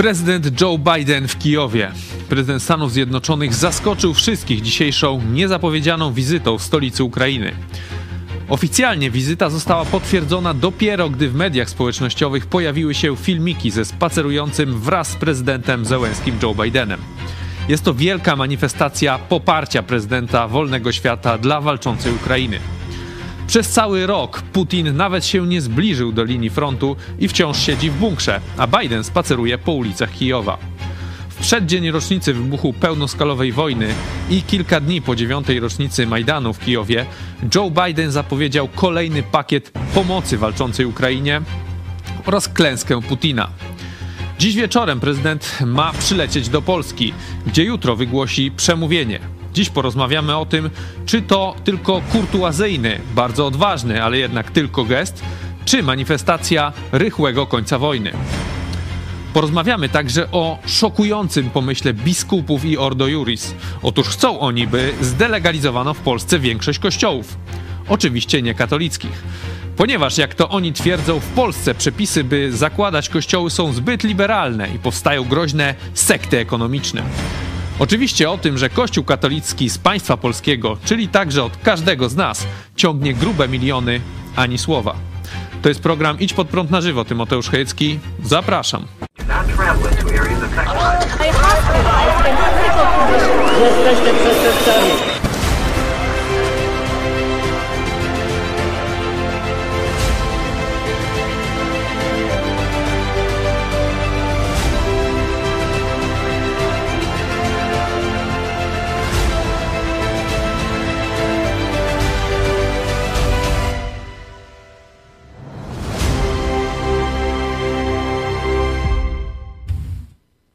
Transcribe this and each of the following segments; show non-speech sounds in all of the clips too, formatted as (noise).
Prezydent Joe Biden w Kijowie. Prezydent Stanów Zjednoczonych zaskoczył wszystkich dzisiejszą niezapowiedzianą wizytą w stolicy Ukrainy. Oficjalnie wizyta została potwierdzona dopiero, gdy w mediach społecznościowych pojawiły się filmiki ze spacerującym wraz z prezydentem Zełenskim Joe Bidenem. Jest to wielka manifestacja poparcia prezydenta wolnego świata dla walczącej Ukrainy. Przez cały rok Putin nawet się nie zbliżył do linii frontu i wciąż siedzi w bunkrze, a Biden spaceruje po ulicach Kijowa. W przeddzień rocznicy wybuchu pełnoskalowej wojny i kilka dni po dziewiątej rocznicy Majdanu w Kijowie, Joe Biden zapowiedział kolejny pakiet pomocy walczącej Ukrainie oraz klęskę Putina. Dziś wieczorem prezydent ma przylecieć do Polski, gdzie jutro wygłosi przemówienie. Dziś porozmawiamy o tym, czy to tylko kurtuazyjny, bardzo odważny, ale jednak tylko gest, czy manifestacja rychłego końca wojny. Porozmawiamy także o szokującym pomyśle biskupów i Ordo Juris. Otóż chcą oni, by zdelegalizowano w Polsce większość kościołów. Oczywiście nie katolickich. Ponieważ, jak to oni twierdzą, w Polsce przepisy, by zakładać kościoły są zbyt liberalne i powstają groźne sekty ekonomiczne. Oczywiście o tym, że Kościół katolicki z państwa polskiego, czyli także od każdego z nas, ciągnie grube miliony, ani słowa. To jest program Idź pod prąd na żywo. Tymoteusz Chojecki. Zapraszam. Jesteście przestępcami.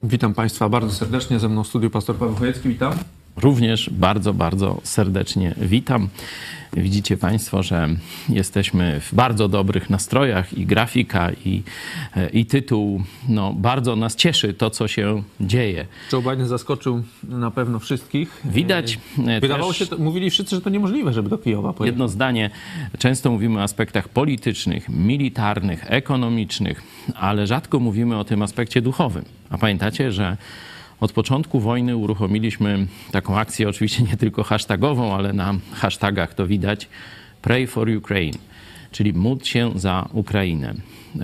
Witam Państwa bardzo serdecznie. Ze mną w studiu pastor Paweł Chojecki. Witam. Również bardzo, bardzo serdecznie witam. Widzicie Państwo, że jesteśmy w bardzo dobrych nastrojach i grafika, i, i tytuł. No, bardzo nas cieszy to, co się dzieje. Joe Biden zaskoczył na pewno wszystkich. Widać. Wydawało się, to, mówili wszyscy, że to niemożliwe, żeby do Kijowa pojechać. Jedno zdanie. Często mówimy o aspektach politycznych, militarnych, ekonomicznych, ale rzadko mówimy o tym aspekcie duchowym. A pamiętacie, że od początku wojny uruchomiliśmy taką akcję, oczywiście nie tylko hashtagową, ale na hashtagach to widać, Pray for Ukraine, czyli módl się za Ukrainę.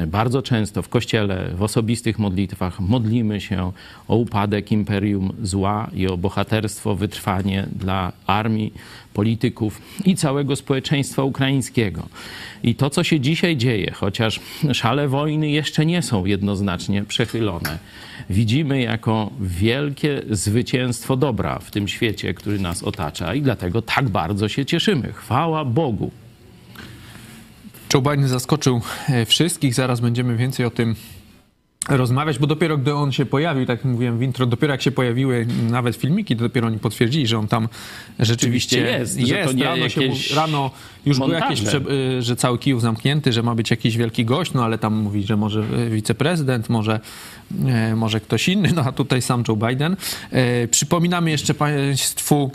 Bardzo często w kościele, w osobistych modlitwach modlimy się o upadek imperium zła i o bohaterstwo, wytrwanie dla armii, polityków i całego społeczeństwa ukraińskiego. I to, co się dzisiaj dzieje, chociaż szale wojny jeszcze nie są jednoznacznie przechylone, widzimy jako wielkie zwycięstwo dobra w tym świecie, który nas otacza i dlatego tak bardzo się cieszymy. Chwała Bogu. Joe Biden zaskoczył e, wszystkich. Zaraz będziemy więcej o tym rozmawiać, bo dopiero gdy on się pojawił, tak jak mówiłem w intro, dopiero jak się pojawiły nawet filmiki, to dopiero oni potwierdzili, że on tam rzeczywiście jest. jest. Że to nie rano, się, rano już było jakieś, y, że cały Kijów zamknięty, że ma być jakiś wielki gość, no ale tam mówi, że może y, wiceprezydent, może, może ktoś inny, (laughs) no a tutaj sam Joe Biden. Przypominamy jeszcze Państwu,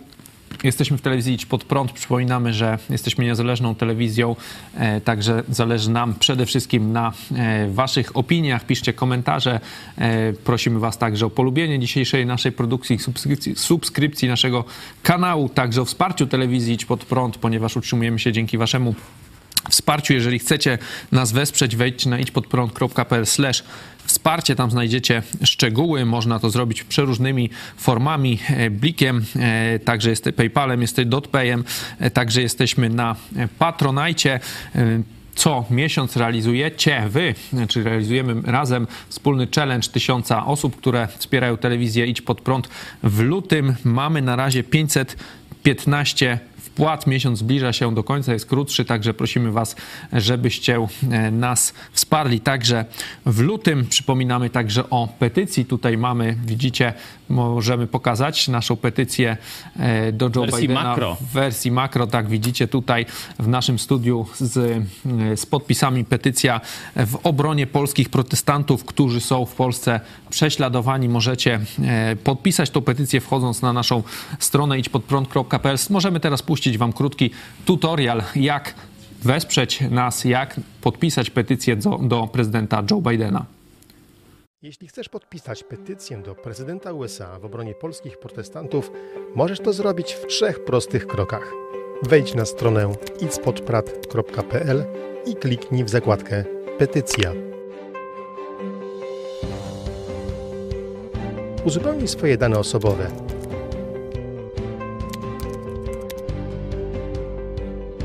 Jesteśmy w telewizji Idź Pod Prąd. Przypominamy, że jesteśmy niezależną telewizją, e, także zależy nam przede wszystkim na e, waszych opiniach. Piszcie komentarze. E, prosimy was także o polubienie dzisiejszej naszej produkcji, subskrypcji, subskrypcji naszego kanału, także o wsparciu telewizji Idź Pod Prąd, ponieważ utrzymujemy się dzięki waszemu wsparciu. Jeżeli chcecie nas wesprzeć, wejdźcie na idźpodprąd.pl wsparcie. Tam znajdziecie szczegóły. Można to zrobić przeróżnymi formami, e, blikiem, e, także jest PayPalem, jest dotpayem, e, także jesteśmy na Patronajcie co miesiąc realizujecie wy, czy realizujemy razem wspólny challenge tysiąca osób, które wspierają telewizję Idź Pod Prąd. W lutym mamy na razie 515 wpłat. Miesiąc zbliża się do końca, jest krótszy, także prosimy Was, żebyście e, nas wsparli także w lutym. Przypominamy także o petycji. Tutaj mamy, widzicie, możemy pokazać naszą petycję e, do Joe wersji Bidena makro. w wersji makro. Tak, widzicie tutaj w naszym studiu z, e, z podpisami petycja w obronie polskich protestantów, którzy są w Polsce prześladowani. Możecie podpisać tą petycję wchodząc na naszą stronę idźpodprąd.pl. Możemy teraz puścić puścić Wam krótki tutorial, jak wesprzeć nas, jak podpisać petycję do, do prezydenta Joe Bidena. Jeśli chcesz podpisać petycję do prezydenta USA w obronie polskich protestantów, możesz to zrobić w trzech prostych krokach. Wejdź na stronę itspodprat.pl i kliknij w zakładkę Petycja. Uzupełnij swoje dane osobowe.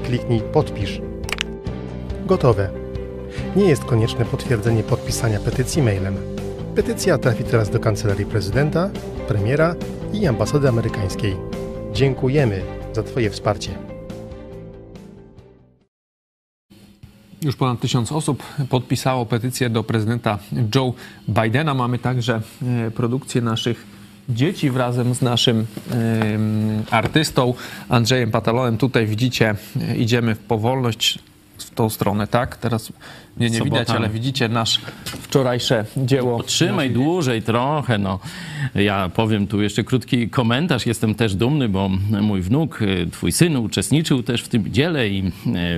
Kliknij Podpisz. Gotowe. Nie jest konieczne potwierdzenie podpisania petycji mailem. Petycja trafi teraz do kancelarii prezydenta, premiera i ambasady amerykańskiej. Dziękujemy za Twoje wsparcie. Już ponad tysiąc osób podpisało petycję do prezydenta Joe Bidena. Mamy także e, produkcję naszych dzieci wrazem z naszym artystą Andrzejem Patalonem. Tutaj widzicie, e, idziemy w powolność w tą stronę, tak? Teraz mnie nie Sobota. widać, ale widzicie nasz wczorajsze dzieło. Trzymaj dłużej trochę, no. Ja powiem tu jeszcze krótki komentarz. Jestem też dumny, bo mój wnuk, y, twój syn uczestniczył też w tym dziele i y,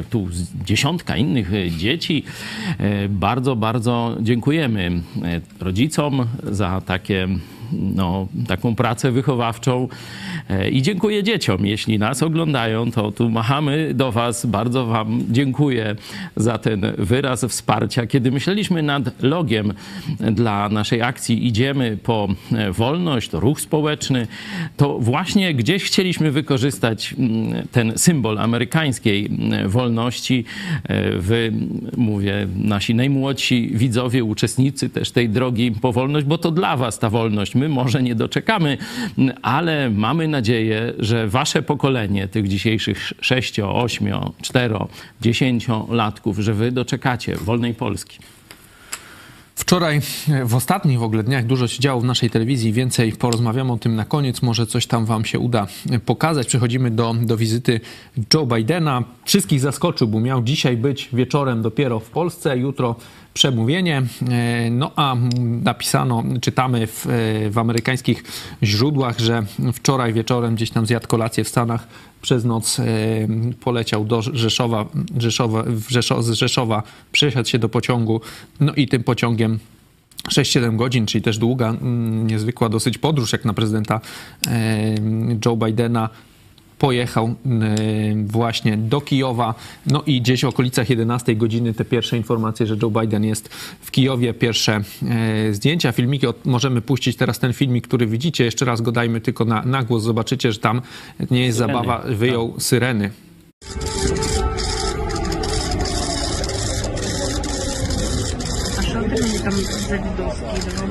tu dziesiątka innych y, dzieci. Bardzo, bardzo dziękujemy rodzicom za takie no, taką pracę wychowawczą E, i dziękuję dzieciom. Jeśli nas oglądają, to tu machamy do Was. Bardzo Wam dziękuję za ten wyraz wsparcia. Kiedy myśleliśmy nad logiem dla naszej akcji Idziemy po e, wolność, to ruch społeczny, to właśnie gdzieś chcieliśmy wykorzystać mm, ten symbol amerykańskiej mm, wolności. E, Wy, mówię, nasi najmłodsi widzowie, uczestnicy też tej drogi po wolność, bo to dla Was ta wolność. My może nie doczekamy, ale mamy nadzieję, że Wasze pokolenie tych dzisiejszych 6, 8, 4, 10 latków, że Wy doczekacie wolnej Polski. Wczoraj, e, w ostatnich w ogóle dniach, dużo się działo w naszej telewizji. Więcej porozmawiamy o tym na koniec. Może coś tam Wam się uda e, pokazać. Przechodzimy do, do wizyty Joe Bidena. Wszystkich zaskoczył, bo miał dzisiaj być wieczorem dopiero w Polsce, jutro przemówienie. E, No a napisano, czytamy w, w amerykańskich źródłach, że wczoraj wieczorem gdzieś tam zjadł kolację w Stanach. Przez noc poleciał do Rzeszowa, Rzeszowa, Rzeszo, z Rzeszowa, przesiadł się do pociągu, no i tym pociągiem 6-7 godzin, czyli też długa, mm, niezwykła dosyć podróż jak na prezydenta Joe Bidena pojechał właśnie do Kijowa. No i gdzieś w okolicach 11 godziny te pierwsze informacje, że Joe Biden jest w Kijowie, pierwsze e, zdjęcia, filmiki. Możemy puścić teraz ten filmik, który widzicie. Jeszcze raz go dajmy tylko na, na głos. Zobaczycie, że tam nie jest syreny. zabawa, wyjął tak. syreny. A tam za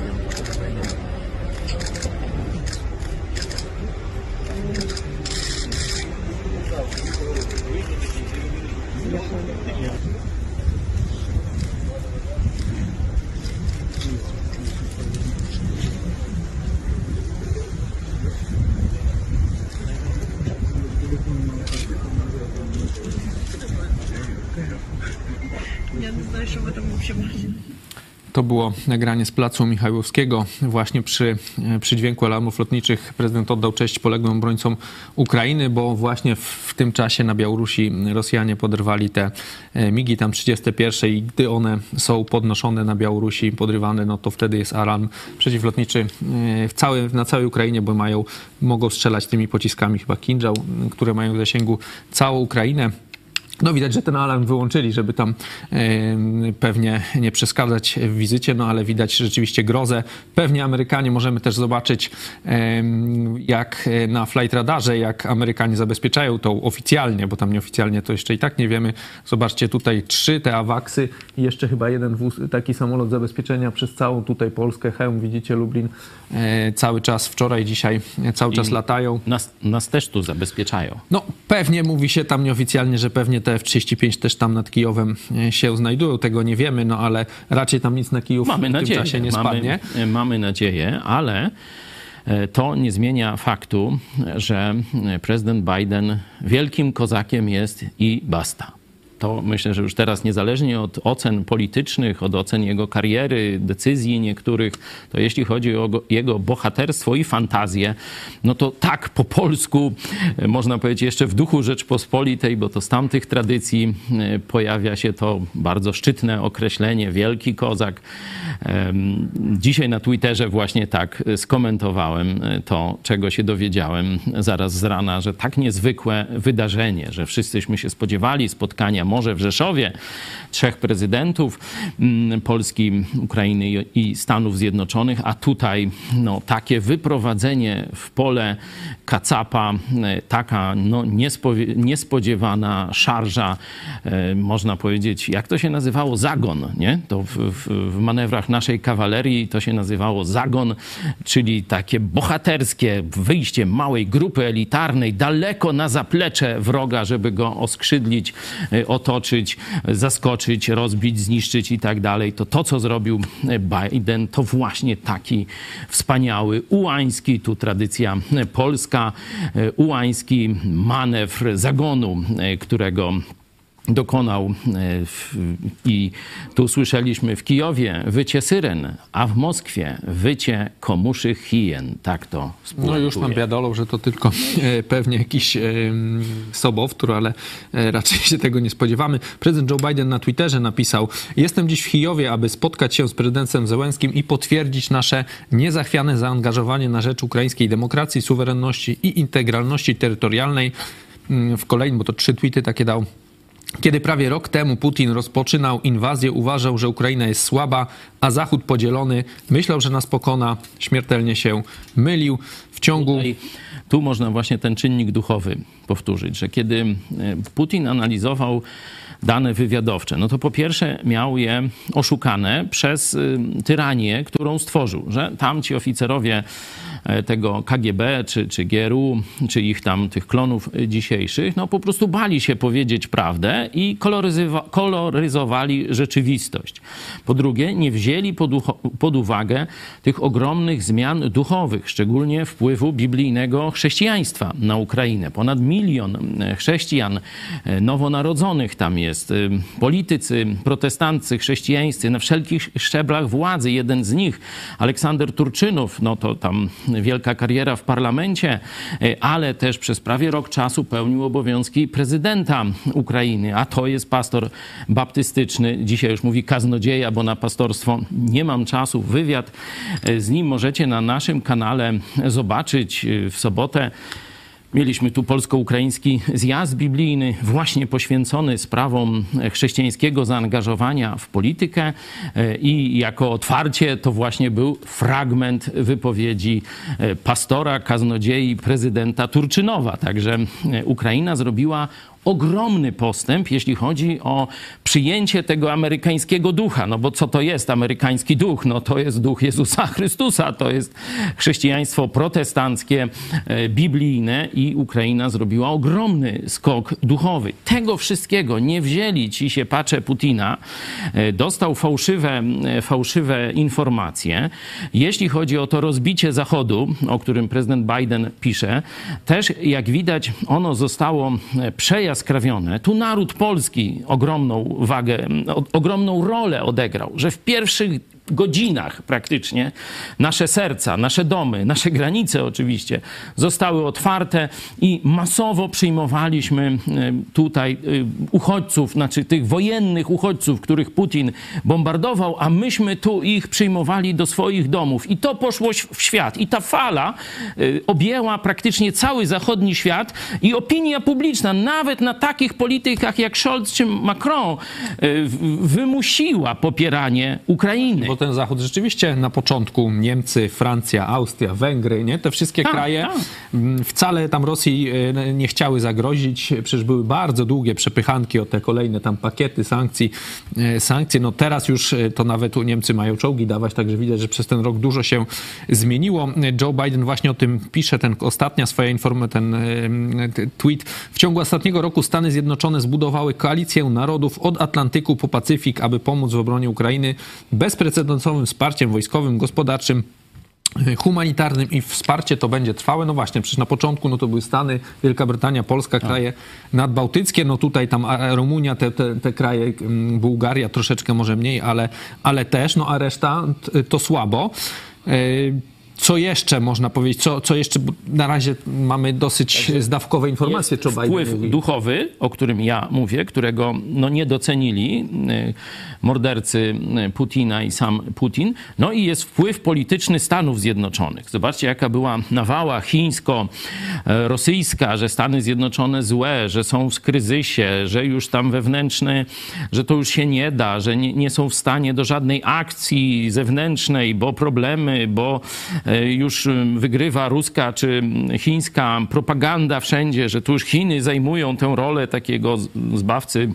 To było nagranie z placu Michałowskiego. Właśnie przy, e, przy dźwięku alarmów lotniczych prezydent oddał cześć poległym obrońcom Ukrainy, bo właśnie w, w tym czasie na Białorusi Rosjanie poderwali te e, migi tam 31 i gdy one są podnoszone na Białorusi, podrywane, no to wtedy jest alarm przeciwlotniczy e, w całej, na całej Ukrainie, bo mają, mogą strzelać tymi pociskami chyba Kinżał, które mają w zasięgu całą Ukrainę. No widać, że ten alarm wyłączyli, żeby tam pewnie nie przeszkadzać w wizycie, no ale widać rzeczywiście grozę. Pewnie Amerykanie możemy też zobaczyć jak na flight radarze, jak Amerykanie zabezpieczają to oficjalnie, bo tam nieoficjalnie to jeszcze i tak nie wiemy. Zobaczcie tutaj trzy te awaksy i jeszcze chyba jeden wóz, taki samolot zabezpieczenia przez całą tutaj Polskę. Hełm, widzicie, Lublin e, cały czas, wczoraj, dzisiaj cały czas I- latają. Nas, nas też tu zabezpieczają. No, pewnie mówi się tam nieoficjalnie, że pewnie te F-35 też tam nad Kijowem e, się znajdują. Tego nie wiemy, no ale raczej tam nic na Kijów Mamy w nadzieję, tym czasie nie spadnie. mamy, mamy nadzieję, ale e, to nie zmienia faktu, że prezydent Biden wielkim kozakiem jest i basta. To myślę, że już teraz niezależnie od ocen politycznych, od ocen jego kariery, decyzji niektórych, to jeśli chodzi o jego bohaterstwo i fantazję, no to tak po polsku, e, można powiedzieć jeszcze w duchu Rzeczpospolitej, bo to z tamtych tradycji e, pojawia się to bardzo szczytne określenie, wielki kozak. Dzisiaj na Twitterze właśnie tak skomentowałem to, czego się dowiedziałem zaraz z rana, że tak niezwykłe wydarzenie, że wszyscyśmy się spodziewali spotkania może w Rzeszowie trzech prezydentów mm, Polski, Ukrainy i Stanów Zjednoczonych, a tutaj no, takie wyprowadzenie w pole kacapa, e, taka no, niespodziewana szarża, e, można powiedzieć, jak to się nazywało? Zagon, nie? To w, w, w manewrach naszej kawalerii to się nazywało zagon, czyli takie bohaterskie wyjście małej grupy elitarnej daleko na zaplecze wroga, żeby go oskrzydlić, e, otoczyć, zaskoczyć, rozbić, zniszczyć i tak dalej. To to, co zrobił Biden, to właśnie taki wspaniały, ułański, tu tradycja polska, e, ułański manewr zagonu, e, którego dokonał e, i tu słyszeliśmy w Kijowie wycie syren, a w Moskwie wycie komuszych hien. Tak to No już nam wiadomo, że to tylko e, pewnie jakiś e, sobowtór, ale raczej się tego nie spodziewamy. Prezydent Joe Biden na Twitterze napisał Jestem dziś w Kijowie, aby spotkać się z prezydentem Zełenskim i potwierdzić nasze niezachwiane zaangażowanie na rzecz ukraińskiej demokracji, suwerenności i integralności terytorialnej. Mm, w kolejnym, bo to trzy tweety takie dał kiedy prawie rok temu Putin rozpoczynał inwazję, uważał, że Ukraina jest słaba, a Zachód podzielony, myślał, że nas pokona, śmiertelnie się mylił. W ciągu. Tutaj, tu można właśnie ten czynnik duchowy powtórzyć, że kiedy e, Putin analizował dane wywiadowcze, no to po pierwsze miał je oszukane przez y, tyranię, którą stworzył, że tam ci oficerowie e, tego KGB, czy, czy GRU, czy ich tam tych klonów dzisiejszych, no po prostu bali się powiedzieć prawdę i koloryzowali rzeczywistość. Po drugie, nie wzięli pod, pod uwagę tych ogromnych zmian duchowych, szczególnie wpływu biblijnego chrześcijaństwa na Ukrainę. Ponad milion e, chrześcijan e, nowonarodzonych tam jest jest y, politycy, protestancy, chrześcijańscy na wszelkich szczeblach władzy. Jeden z nich, Aleksander Turczynów, no to tam wielka kariera w parlamencie, y, ale też przez prawie rok czasu pełnił obowiązki prezydenta Ukrainy, a to jest pastor baptystyczny. Dzisiaj już mówi kaznodzieja, bo na pastorstwo nie mam czasu. Wywiad y, z nim możecie na naszym kanale zobaczyć w sobotę. Mieliśmy tu polsko-ukraiński zjazd biblijny, właśnie poświęcony sprawom chrześcijańskiego zaangażowania w politykę e, i jako otwarcie to właśnie był fragment wypowiedzi e, pastora, kaznodziei, prezydenta Turczynowa. Także e, Ukraina zrobiła ogromny postęp, jeśli chodzi o przyjęcie tego amerykańskiego ducha. No bo co to jest amerykański duch? No to jest duch Jezusa Chrystusa, to jest chrześcijaństwo protestanckie, e, biblijne i Ukraina zrobiła ogromny skok duchowy. Tego wszystkiego nie wzięli ci się pacze Putina. E, dostał fałszywe, e, fałszywe informacje. Jeśli chodzi o to rozbicie Zachodu, o którym prezydent Biden pisze, też jak widać ono zostało przejaśnione jaskrawione. Tu naród polski ogromną wagę, ogromną rolę odegrał, że w pierwszych godzinach praktycznie nasze serca, nasze domy, nasze granice oczywiście zostały otwarte i masowo przyjmowaliśmy e, tutaj e, uchodźców, znaczy tych wojennych uchodźców, których Putin bombardował, a myśmy tu ich przyjmowali do swoich domów. I to poszło w świat. I ta fala e, objęła praktycznie cały zachodni świat i opinia publiczna, nawet na takich politykach jak Scholz czy Macron, wymusiła popieranie Ukrainy bo ten Zachód rzeczywiście na początku Niemcy, Francja, Austria, Węgry, nie? te wszystkie tak, kraje tak. Mm, wcale tam Rosji e, nie chciały zagrozić. Przecież były bardzo długie przepychanki o te kolejne tam pakiety sankcji. E, sankcje, no teraz już e, to nawet Niemcy mają czołgi dawać, także widać, że przez ten rok dużo się zmieniło. Joe Biden właśnie o tym pisze, ten ostatnia swoja informacja, ten tweet. W ciągu ostatniego roku Stany Zjednoczone zbudowały koalicję narodów od Atlantyku po Pacyfik, aby pomóc w obronie Ukrainy bezprecedensowym wsparciem wojskowym, gospodarczym humanitarnym i wsparcie to będzie trwałe. No właśnie, przecież na początku no to były Stany, Wielka Brytania, Polska, kraje nadbałtyckie, no tutaj tam Rumunia, te, te, te kraje, Bułgaria troszeczkę może mniej, ale, ale też, no a reszta to słabo. Co jeszcze można powiedzieć? Co, co jeszcze? Na razie mamy dosyć zdawkowe informacje, jest co Biden wpływ mówi. duchowy, o którym ja mówię, którego no, nie docenili y, mordercy y, Putina i sam Putin. No i jest wpływ polityczny Stanów Zjednoczonych. Zobaczcie, jaka była nawała chińsko-rosyjska, że Stany Zjednoczone złe, że są w kryzysie, że już tam wewnętrzny, że to już się nie da, że nie, nie są w stanie do żadnej akcji zewnętrznej, bo problemy, bo e, już ym, wygrywa ruska czy chińska propaganda wszędzie, że tu już Chiny zajmują tę rolę takiego zbawcy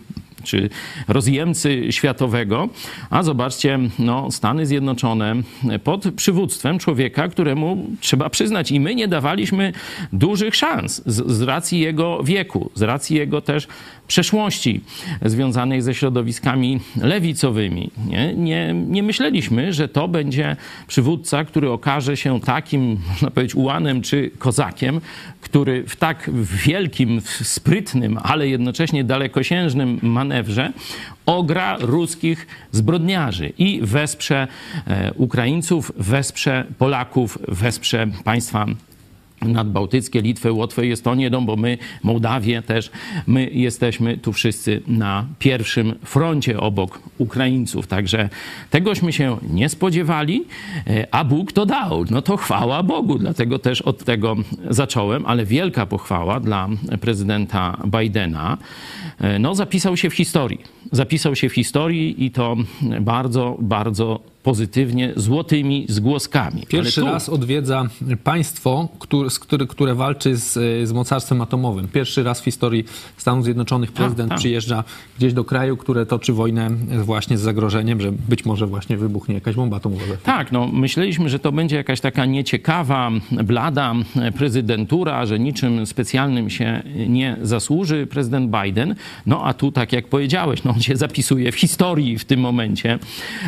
czy rozjemcy światowego. A zobaczcie, no, Stany Zjednoczone pod przywództwem człowieka, któremu trzeba przyznać, i my nie dawaliśmy dużych szans z, z racji jego wieku, z racji jego też przeszłości związanej ze środowiskami lewicowymi. Nie, nie, nie myśleliśmy, że to będzie przywódca, który okaże się takim, można powiedzieć, ułanem czy kozakiem, który w tak wielkim, sprytnym, ale jednocześnie dalekosiężnym manewrze ogra ruskich zbrodniarzy i wesprze e, Ukraińców, wesprze Polaków, wesprze państwa nadbałtyckie, Litwę, Łotwę i Estonię, no bo my, Mołdawię też, my jesteśmy tu wszyscy na pierwszym froncie obok Ukraińców. Także tegośmy się nie spodziewali, e, a Bóg to dał. No to chwała Bogu, dlatego też od tego zacząłem, ale wielka pochwała dla prezydenta Bidena. E, No zapisał się w historii. Zapisał się w historii i to bardzo, bardzo pozytywnie, złotymi zgłoskami. Pierwszy tu- raz odwiedza państwo, które, z które, które walczy z, z mocarstwem atomowym. Pierwszy raz w historii Stanów Zjednoczonych prezydent tak. przyjeżdża gdzieś do kraju, które toczy wojnę właśnie z zagrożeniem, że być może właśnie wybuchnie jakaś bomba atomowa. Tak, no myśleliśmy, że to będzie jakaś taka nieciekawa, blada prezydentura, że niczym specjalnym się nie zasłuży prezydent Biden. No a tu, tak jak powiedziałeś, no on się zapisuje w historii w tym momencie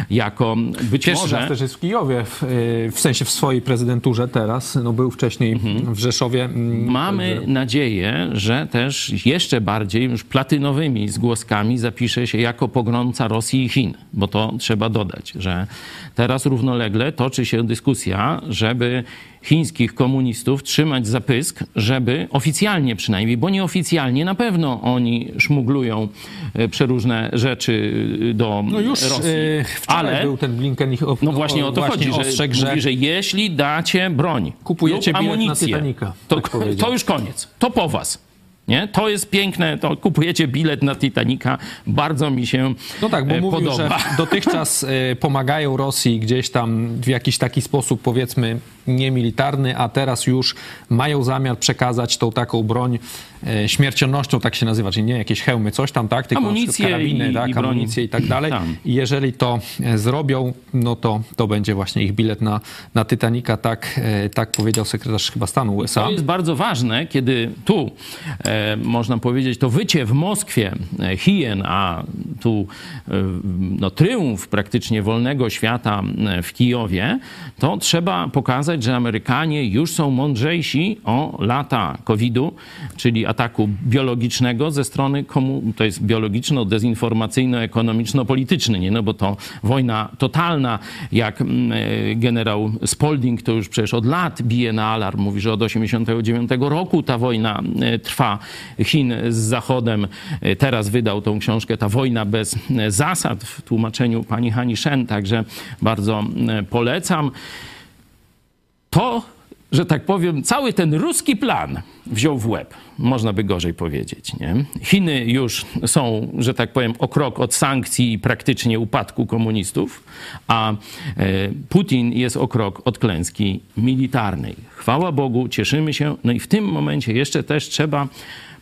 jako być Pierwszy może... raz też jest w Kijowie, w, y, w sensie w swojej prezydenturze teraz. No był wcześniej w Rzeszowie. mm, Mamy nadzieję, że też jeszcze bardziej już platynowymi zgłoskami zapisze się jako pogromca Rosji i Chin, bo to trzeba dodać, że teraz równolegle toczy się dyskusja, żeby chińskich komunistów trzymać za pysk, żeby oficjalnie przynajmniej, bo nieoficjalnie na pewno oni szmuglują e, przeróżne rzeczy e, do No już Rosji. y, wczoraj Ale był ten Blinken ich no właśnie o to właśnie chodzi, że, ostrzegł, że mówi, że jeśli dacie broń Kupujecie na amunicję, Titanica, to, tak to już koniec. To po was. Nie? To jest piękne, to kupujecie bilet na Titanica. Bardzo mi się No tak, bo e, mówił, podoba. że dotychczas e, pomagają Rosji gdzieś tam w jakiś taki sposób, powiedzmy, niemilitarny, a teraz już mają zamiar przekazać tą taką broń e, śmiercionością, tak się nazywa, czyli nie jakieś hełmy, coś tam, tak, tylko Amunicję karabiny, i- tak, i broń. amunicję i tak dalej. Tam. I jeżeli to e, zrobią, no to, to będzie właśnie ich bilet na, na Titanica, tak, e, tak powiedział sekretarz chyba stanu USA. To jest bardzo ważne, kiedy tu, e, można powiedzieć, to wycie w Moskwie hien, a tu e, no, triumf praktycznie wolnego świata w Kijowie, to trzeba pokazać, że Amerykanie już są mądrzejsi o lata COVID-u, czyli ataku biologicznego ze strony, komu, to jest biologiczno-dezinformacyjno-ekonomiczno-polityczny, nie? No bo to wojna totalna, jak mm, e, generał Spalding to już przecież od lat bije na alarm, mówi, że od 89 roku ta wojna e, trwa Chin z Zachodem. E, Teraz wydał tą książkę Ta wojna bez zasad w tłumaczeniu pani Hani Shen, także bardzo polecam. To, że tak powiem, cały ten ruski plan wziął w łeb. Można by gorzej powiedzieć. Nie? Chiny już są, że tak powiem, o krok od sankcji i praktycznie upadku komunistów, a e, Putin jest o krok od klęski militarnej. Chwała Bogu, cieszymy się. No i w tym momencie jeszcze też trzeba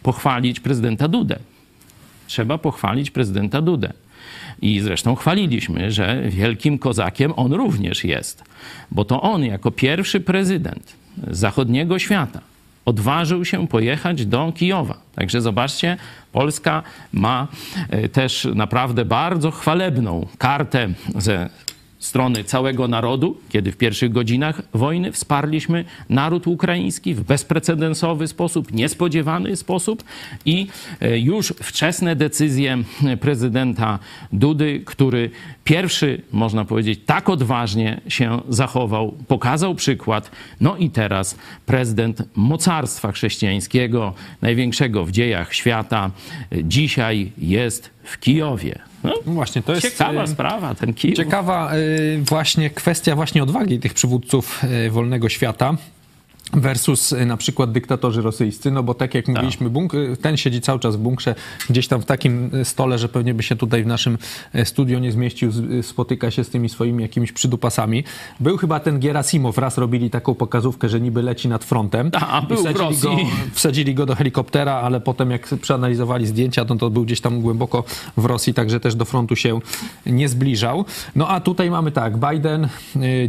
pochwalić prezydenta Dudę. Trzeba pochwalić prezydenta Dudę. I zresztą chwaliliśmy, że wielkim kozakiem on również jest, bo to on jako pierwszy prezydent zachodniego świata odważył się pojechać do Kijowa. Także zobaczcie, Polska ma e, też naprawdę bardzo chwalebną kartę ze strony całego narodu, kiedy w pierwszych godzinach wojny wsparliśmy naród ukraiński w bezprecedensowy sposób, niespodziewany sposób i e, już wczesne decyzje prezydenta Dudy, który pierwszy, można powiedzieć, tak odważnie się zachował, pokazał przykład. No i teraz prezydent mocarstwa chrześcijańskiego, największego w dziejach świata, e, dzisiaj jest w Kijowie. No, Właśnie, to jest ciekawa e, sprawa, ten Kijów. Ciekawa y, właśnie kwestia właśnie odwagi tych przywódców y, wolnego świata versus y, na przykład dyktatorzy rosyjscy, no bo tak jak mówiliśmy, bunk- y, ten siedzi cały czas w bunkrze, gdzieś tam w takim y, stole, że pewnie by się tutaj w naszym y, studio nie zmieścił, spotyka się z tymi swoimi jakimiś przydupasami. Był chyba ten Gerasimow, raz robili taką pokazówkę, że niby leci nad frontem. A, był w wsadzili Rosji. Go, wsadzili go do helikoptera, ale potem jak przeanalizowali zdjęcia, to, to był gdzieś tam głęboko w Rosji, także też do frontu się nie zbliżał. No a tutaj mamy tak, Biden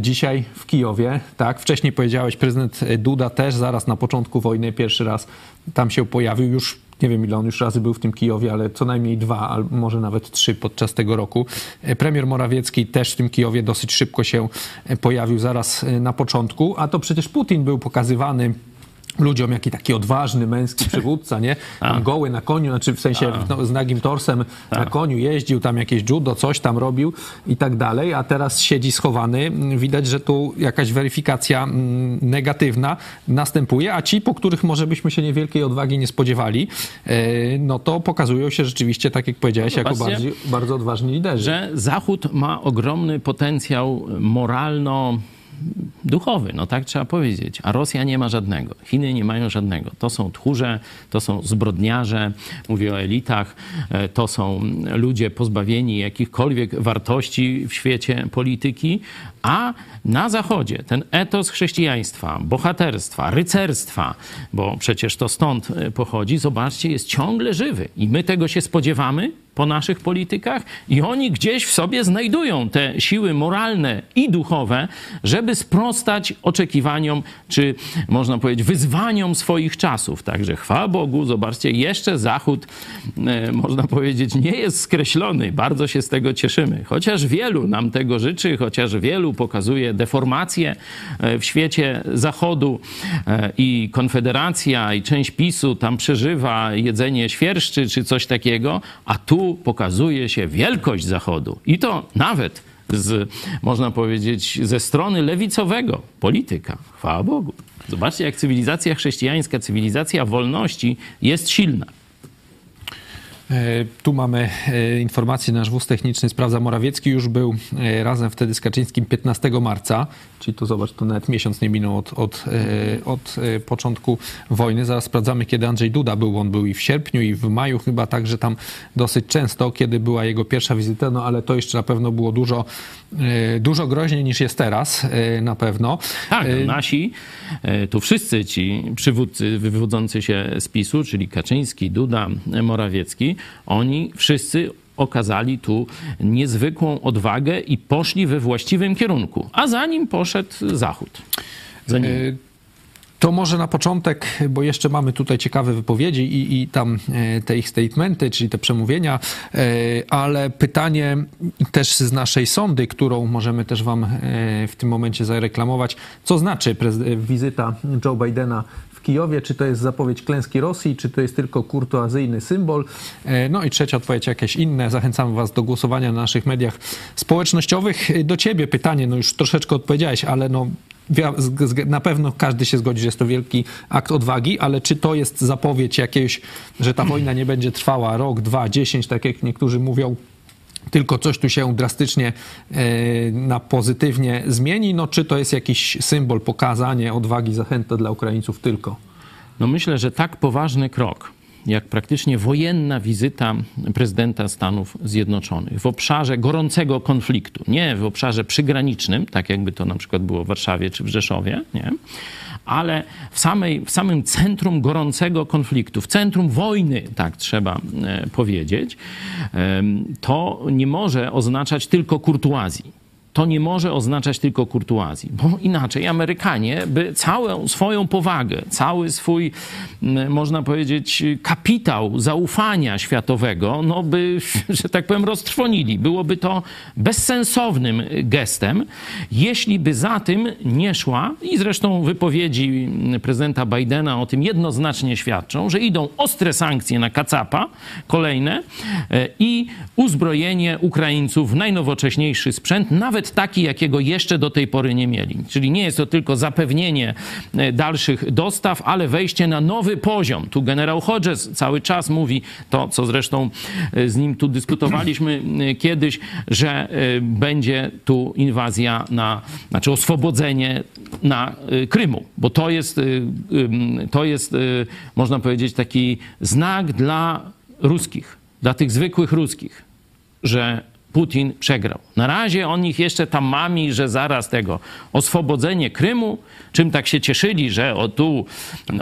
dzisiaj w Kijowie, tak, wcześniej powiedziałeś, prezydent Duda też zaraz na początku wojny pierwszy raz tam się pojawił, już nie wiem ile on już razy był w tym Kijowie, ale co najmniej dwa, albo może nawet trzy podczas tego roku. Y, Premier Morawiecki też w tym Kijowie dosyć szybko się y, pojawił zaraz y, na początku, a to przecież Putin był pokazywany ludziom, jaki taki odważny, męski (laughs) przywódca, nie? Tam goły na koniu, znaczy w sensie no, z nagim torsem na koniu jeździł, tam jakieś judo, coś tam robił i tak dalej, a teraz siedzi schowany. Widać, że tu jakaś weryfikacja mm, negatywna następuje, a ci, po których może byśmy się niewielkiej odwagi nie spodziewali, e, no to pokazują się rzeczywiście, tak jak powiedziałeś, jako Zobaczcie, bardziej, bardzo odważni liderzy. że Zachód ma ogromny potencjał moralno duchowy, no tak trzeba powiedzieć. A Rosja nie ma żadnego. Chiny nie mają żadnego. To są tchórze, to są zbrodniarze, mówię o elitach, e, to są ludzie pozbawieni jakichkolwiek wartości w świecie polityki, a na Zachodzie ten etos chrześcijaństwa, bohaterstwa, rycerstwa, bo przecież to stąd e, pochodzi, zobaczcie, jest ciągle żywy. I my tego się spodziewamy po naszych politykach i oni gdzieś w sobie znajdują te siły moralne i duchowe, żeby sprostać oczekiwaniom, czy można powiedzieć wyzwaniom swoich czasów. Także chwała Bogu, zobaczcie, jeszcze Zachód, e, można powiedzieć, nie jest skreślony. Bardzo się z tego cieszymy. Chociaż wielu nam tego życzy, chociaż wielu pokazuje deformacje e, w świecie Zachodu e, i Konfederacja i część PiSu tam przeżywa jedzenie świerszczy czy coś takiego, a tu pokazuje się wielkość Zachodu. I to nawet z, można powiedzieć, ze strony lewicowego polityka. Chwała Bogu. Zobaczcie, jak cywilizacja chrześcijańska, cywilizacja wolności jest silna. E, Tu mamy e, informację, nasz wóz techniczny sprawdza Morawiecki już był e, razem wtedy z Kaczyńskim 15 marca, czyli tu zobacz, tu nawet miesiąc nie minął od, od, e, od e, początku wojny. Zaraz sprawdzamy, kiedy Andrzej Duda był. On był i w sierpniu, i w maju chyba także tam dosyć często, kiedy była jego pierwsza wizyta, no ale to jeszcze na pewno było dużo, e, dużo groźniej niż jest teraz, na pewno. Tak, nasi, tu wszyscy ci przywódcy wywodzący się z PiSu, czyli Kaczyński, Duda, Morawiecki, oni wszyscy okazali tu niezwykłą odwagę i poszli we właściwym kierunku. A za nim poszedł Zachód. Za nim. E, To może na początek, bo jeszcze mamy tutaj ciekawe wypowiedzi i, i tam e, te ich statementy, czyli te przemówienia, e, ale pytanie też z naszej sondy, którą możemy też wam w tym momencie zareklamować. Co znaczy wizyta Joe Bidena Kijowie? Czy to jest zapowiedź klęski Rosji, czy to jest tylko kurtuazyjny symbol? E, No i trzecia odpowiedź, jakieś inne. Zachęcamy was do głosowania na naszych mediach społecznościowych. Do ciebie pytanie, no już troszeczkę odpowiedziałeś, ale no Na pewno każdy się zgodzi, że jest to wielki akt odwagi, ale czy to jest zapowiedź jakiejś, że ta wojna nie będzie trwała rok, dwa, dziesięć, tak jak niektórzy mówią, tylko coś tu się drastycznie e, na pozytywnie zmieni, no czy to jest jakiś symbol, pokazanie odwagi, zachęta dla Ukraińców tylko? No myślę, że tak poważny krok, jak praktycznie wojenna wizyta prezydenta Stanów Zjednoczonych w obszarze gorącego konfliktu, nie w obszarze przygranicznym, tak jakby to na przykład było w Warszawie czy w Rzeszowie, nie? Ale w, samej, w samym centrum gorącego konfliktu, w centrum wojny, tak trzeba e, powiedzieć, to nie może oznaczać tylko kurtuazji. To nie może oznaczać tylko kurtuazji, bo inaczej Amerykanie by całą swoją powagę, cały swój, można powiedzieć, kapitał zaufania światowego, no by, (laughs) że tak powiem, roztrwonili. Byłoby to bezsensownym gestem, jeśli by za tym nie szła, i zresztą wypowiedzi prezydenta Bidena o tym jednoznacznie świadczą, że idą ostre sankcje na Kacapa, kolejne, e, i uzbrojenie Ukraińców w najnowocześniejszy sprzęt, nawet taki, jakiego jeszcze do tej pory nie mieli. Czyli nie jest to tylko zapewnienie e, dalszych dostaw, ale wejście na nowy poziom. Tu generał Hodges cały czas mówi to, co zresztą e, z nim tu dyskutowaliśmy e, kiedyś, że będzie tu inwazja na, znaczy oswobodzenie na Krymu, bo to jest, to jest można powiedzieć, taki znak dla ruskich, dla tych zwykłych ruskich, że Putin przegrał. Na razie on ich jeszcze tam mami, że zaraz tego oswobodzenie Krymu, czym tak się cieszyli, że o tu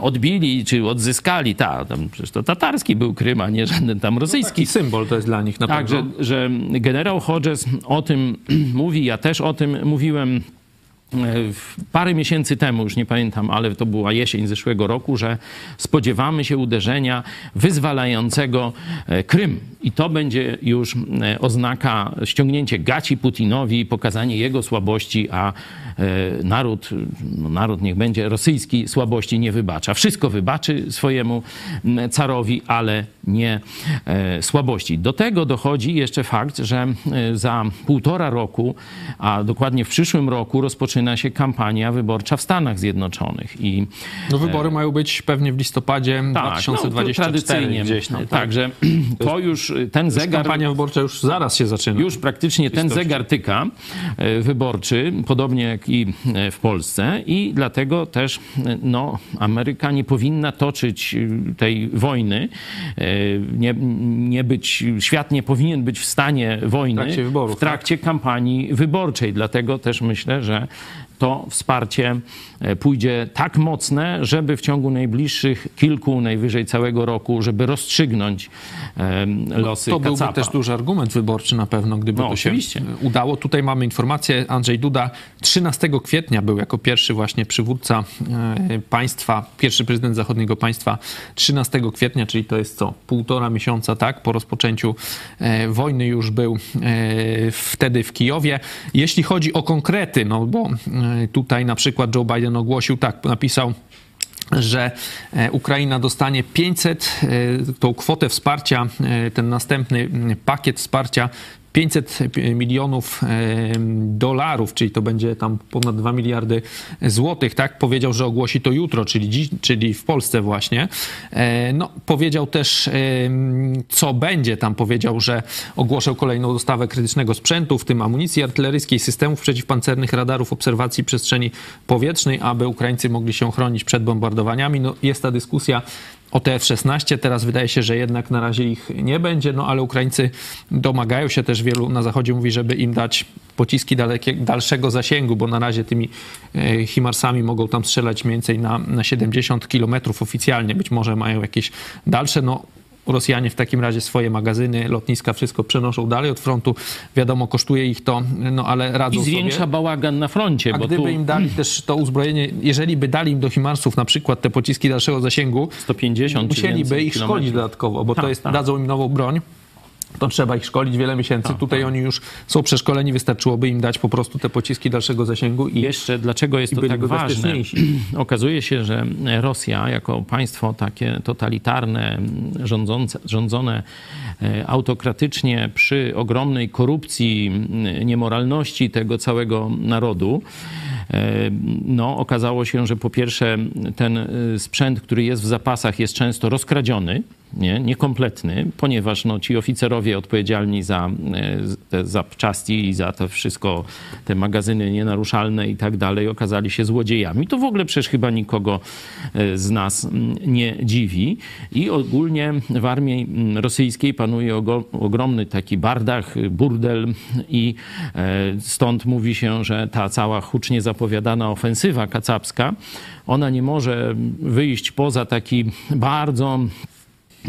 odbili czy odzyskali, ta, tam, przecież to tatarski był Krym, a nie żaden tam rosyjski. No symbol to jest dla nich na pewno. Tak, że, że generał Hodges o tym (clears throat) mówi, ja też o tym mówiłem parę miesięcy temu, już nie pamiętam, ale to była jesień zeszłego roku, że spodziewamy się uderzenia wyzwalającego e, Krym. I to będzie już e, oznaka ściągnięcie gaci Putinowi, pokazanie jego słabości, a naród, no naród niech będzie rosyjski, słabości nie wybacza. Wszystko wybaczy swojemu carowi, ale nie słabości. Do tego dochodzi jeszcze fakt, że za półtora roku, a dokładnie w przyszłym roku rozpoczyna rozpoczyna się kampania wyborcza w Stanach Zjednoczonych. I, no wybory e... mają być pewnie w listopadzie tak, 2024 no, tradycyjnie, gdzieś tam. Tak. Także to (clears throat) już ten zegar... Kampania wyborcza już zaraz się zaczyna. Już praktycznie ten zegar tyka e, wyborczy, podobnie jak i e, w Polsce i dlatego też no, Ameryka nie powinna toczyć tej wojny, nie, nie być, świat nie powinien być w stanie wojny w trakcie, wyborów, w trakcie tak? kampanii wyborczej. Dlatego też myślę, że to wsparcie e, pójdzie tak mocne, żeby w ciągu najbliższych kilku, najwyżej całego roku, żeby rozstrzygnąć losy no, To byłby też duży argument wyborczy na pewno, gdyby no, to się oczywiście. udało. Tutaj mamy informację, Andrzej Duda 13 kwietnia był jako pierwszy właśnie przywódca e, państwa, pierwszy prezydent zachodniego państwa 13 kwietnia, czyli to jest co, półtora miesiąca, tak, po rozpoczęciu e, wojny już był wtedy w Kijowie. Jeśli chodzi o konkrety, no bo tutaj na przykład Joe Biden ogłosił tak, napisał że e, Ukraina dostanie 500, e, tą kwotę wsparcia, ten następny pakiet wsparcia 500 milionów dolarów, czyli to będzie tam ponad 2 miliardy złotych, tak? Powiedział, że ogłosi to jutro, czyli, dziś, czyli w Polsce właśnie. E, no, powiedział też, co będzie tam. Powiedział, że ogłoszę kolejną dostawę krytycznego sprzętu, w tym amunicji artyleryjskiej, systemów przeciwpancernych, radarów obserwacji przestrzeni powietrznej, aby Ukraińcy mogli się chronić przed bombardowaniami. No, jest ta dyskusja o te F-16. Teraz wydaje się, że jednak na razie ich nie będzie, no ale Ukraińcy domagają się też wielu na zachodzie mówi, żeby im dać pociski dalekie, dalszego zasięgu, bo na razie tymi e, Himarsami mogą tam strzelać mniej więcej na, na 70 kilometrów oficjalnie. Być może mają jakieś dalsze, no Rosjanie w takim razie swoje magazyny, lotniska, wszystko przenoszą dalej od frontu. Wiadomo, kosztuje ich to, no ale radzą I zwiększa sobie. bałagan na froncie. A gdyby tu... im dali też to uzbrojenie, jeżeli by dali im do Himarsów na przykład te pociski dalszego zasięgu, 150 musieliby ich szkolić dodatkowo, bo tak, to jest, tak. dadzą im nową broń to trzeba ich szkolić wiele miesięcy. Tak, Tutaj tak. oni już są przeszkoleni, wystarczyłoby im dać po prostu te pociski dalszego zasięgu. I jeszcze dlaczego jest to tak ważne? (clears throat) Okazuje się, że Rosja jako państwo takie totalitarne, rządzące, rządzone e, autokratycznie przy ogromnej korupcji, niemoralności tego całego narodu, e, no, okazało się, że po pierwsze ten e, sprzęt, który jest w zapasach jest często rozkradziony, nie, niekompletny, ponieważ no, ci oficerowie odpowiedzialni za e, te zapczasti i za to wszystko, te magazyny nienaruszalne i tak dalej, okazali się złodziejami. To w ogóle przecież chyba nikogo e, z nas nie dziwi. I ogólnie w armii rosyjskiej panuje ogromny taki bardach, burdel i e, stąd mówi się, że ta cała hucznie zapowiadana ofensywa kacapska, ona nie może wyjść poza taki bardzo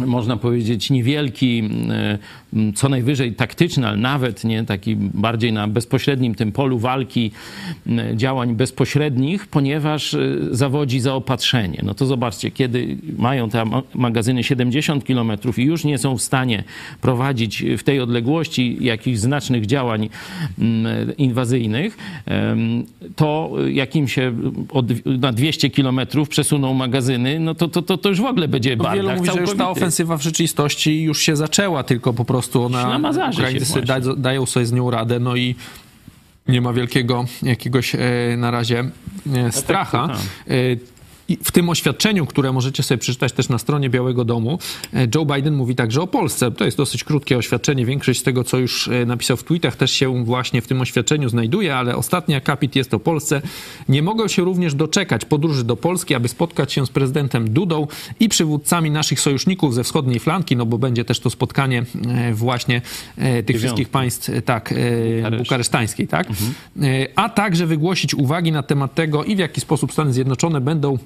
można powiedzieć, niewielki, e, co najwyżej taktyczny, ale nawet nie taki bardziej na bezpośrednim tym polu walki e, działań bezpośrednich, ponieważ e, zawodzi zaopatrzenie. No to zobaczcie, kiedy mają te magazyny 70 km i już nie są w stanie prowadzić w tej odległości jakichś znacznych działań inwazyjnych, to jak im się od, na 200 km przesuną magazyny, no to, to, to, to już w ogóle będzie No, wielu bardach mówi, że już ta całkowity. Ofensywa w rzeczywistości już się zaczęła, tylko po prostu ona, Ukraińcy da, dają sobie z nią radę, no i nie ma wielkiego jakiegoś e, na razie e, stracha. I w tym oświadczeniu, które możecie sobie przeczytać też na stronie Białego Domu, e, Joe Biden mówi także o Polsce. To jest dosyć krótkie oświadczenie. Większość z tego, co już e, napisał w tweetach, też się właśnie w tym oświadczeniu znajduje, ale ostatni akapit jest o Polsce. Nie mogą się również doczekać podróży do Polski, aby spotkać się z prezydentem Dudą i przywódcami naszych sojuszników ze wschodniej flanki, no bo będzie też to spotkanie e, właśnie tych Dziewiąty. wszystkich państw, tak, Bukareszt. bukaresztańskiej, tak? E, A także wygłosić uwagi na temat tego i w jaki sposób Stany Zjednoczone będą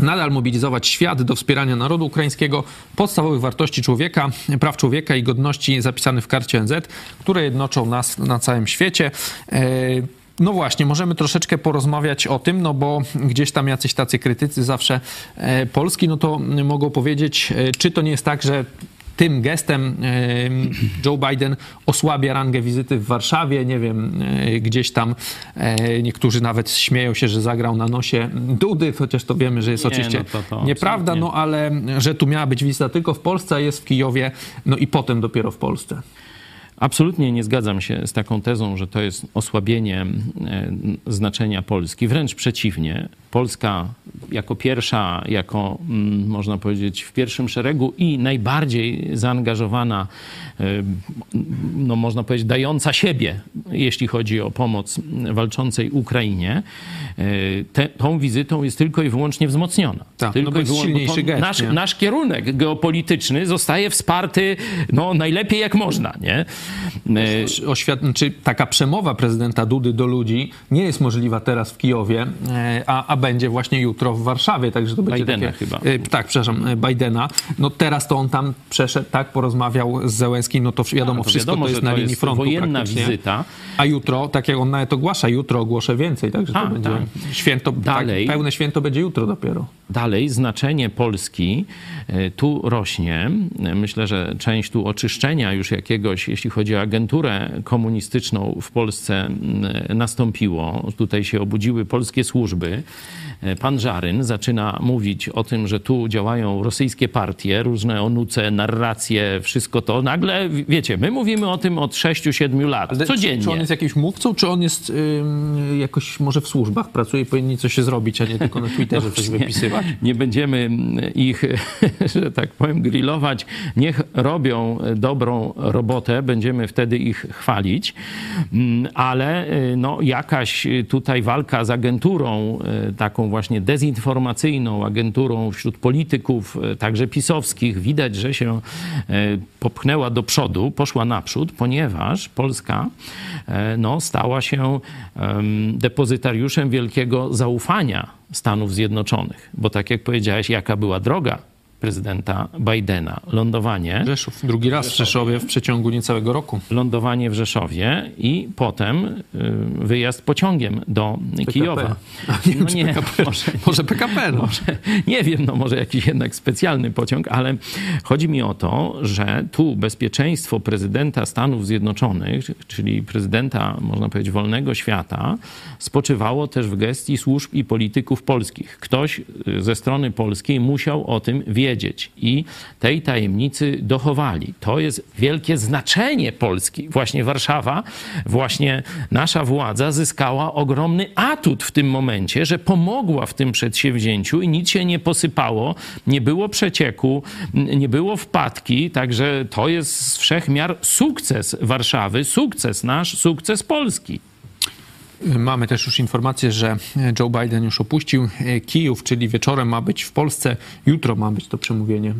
nadal mobilizować świat do wspierania narodu ukraińskiego, podstawowych wartości człowieka, praw człowieka i godności zapisanych w karcie ONZ, które jednoczą nas na całym świecie. E, No właśnie, możemy troszeczkę porozmawiać o tym, no bo gdzieś tam jacyś tacy krytycy zawsze e, Polski, no to mogą powiedzieć, e, czy to nie jest tak, że tym gestem Joe Biden osłabia rangę wizyty w Warszawie. Nie wiem, e, gdzieś tam e, niektórzy nawet śmieją się, że zagrał na nosie Dudy, chociaż to wiemy, że jest Nie, oczywiście no to- to nieprawda, absolutnie. no ale że tu miała być wizyta tylko w Polsce, a jest w Kijowie, no i potem dopiero w Polsce. Absolutnie nie zgadzam się z taką tezą, że to jest osłabienie e, znaczenia Polski. Wręcz przeciwnie. Polska jako pierwsza, jako mm, można powiedzieć w pierwszym szeregu i najbardziej zaangażowana, e, no można powiedzieć dająca siebie, jeśli chodzi o pomoc walczącej Ukrainie, e, te, tą wizytą jest tylko i wyłącznie wzmocniona. Tak, tylko no i jest wyłą- silniejszy to gest, nasz, nasz kierunek geopolityczny zostaje wsparty no, najlepiej jak można, nie? E, Oświat... Czy taka przemowa prezydenta Dudy do ludzi nie jest możliwa teraz w Kijowie, e, a, a będzie właśnie jutro w Warszawie, także to będzie Bidena takie... chyba. E, Tak, przepraszam, Bidena. No teraz to on tam przeszedł, tak, porozmawiał z Zełenskim, no to wiadomo, to wszystko wiadomo, to jest na to linii jest frontu wojenna wizyta. A jutro, tak jak on nawet ogłasza, jutro ogłoszę więcej, także to A, będzie tak. święto, Dalej. tak, pełne święto będzie jutro dopiero. Dalej znaczenie Polski e, tu rośnie. Myślę, że część tu oczyszczenia już jakiegoś, jeśli chodzi o agenturę komunistyczną w Polsce nastąpiło. Tutaj się obudziły polskie służby. E, Pan Żaryn zaczyna mówić o tym, że tu działają rosyjskie partie, różne onuce, narracje, wszystko to. Nagle, wiecie, my mówimy o tym od 6-7 lat, Ale codziennie. Czy, czy on jest jakimś mówcą, czy on jest ym, jakoś może w służbach pracuje i powinni coś zrobić, a nie tylko na Twitterze (laughs) coś Nie, wypisywać? nie będziemy ich, (laughs) że tak powiem, grillować. Niech robią dobrą robotę, będziemy wtedy ich chwalić, Mm, ale y, no, jakaś tutaj walka z agenturą, y, taką właśnie dezinformacyjną, agenturą wśród polityków, y, także pisowskich, widać, że się y, popchnęła do przodu, poszła naprzód, ponieważ Polska y, no, stała się em, depozytariuszem wielkiego zaufania Stanów Zjednoczonych. Bo tak jak powiedziałeś, jaka była droga prezydenta Bidena? Lądowanie, Rzeszów, drugi raz w Rzeszowie w przeciągu niecałego roku. lądowanie w Rzeszowie i potem y, wyjazd pociągiem do Kijowa. A nie, No nie, PKP. może, Może PKP, no. może, nie wiem, no może jakiś jednak specjalny pociąg, ale chodzi mi o to, że tu bezpieczeństwo prezydenta Stanów Zjednoczonych, czyli prezydenta, można powiedzieć, wolnego świata, spoczywało też w gestii służb i polityków polskich. Ktoś y, ze strony polskiej musiał o tym wiedzieć i tej tajemnicy dochowali. To jest wielkie znaczenie Polski. Właśnie Warszawa, właśnie nasza władza zyskała ogromny atut w tym momencie, że pomogła w tym przedsięwzięciu i nic się nie posypało, nie było przecieku, nie było wpadki, także to jest z wszech miar sukces Warszawy, sukces nasz, sukces Polski. Mamy też już informację, że Joe Biden już opuścił e, Kijów, czyli wieczorem ma być w Polsce. Jutro ma być to przemówienie e,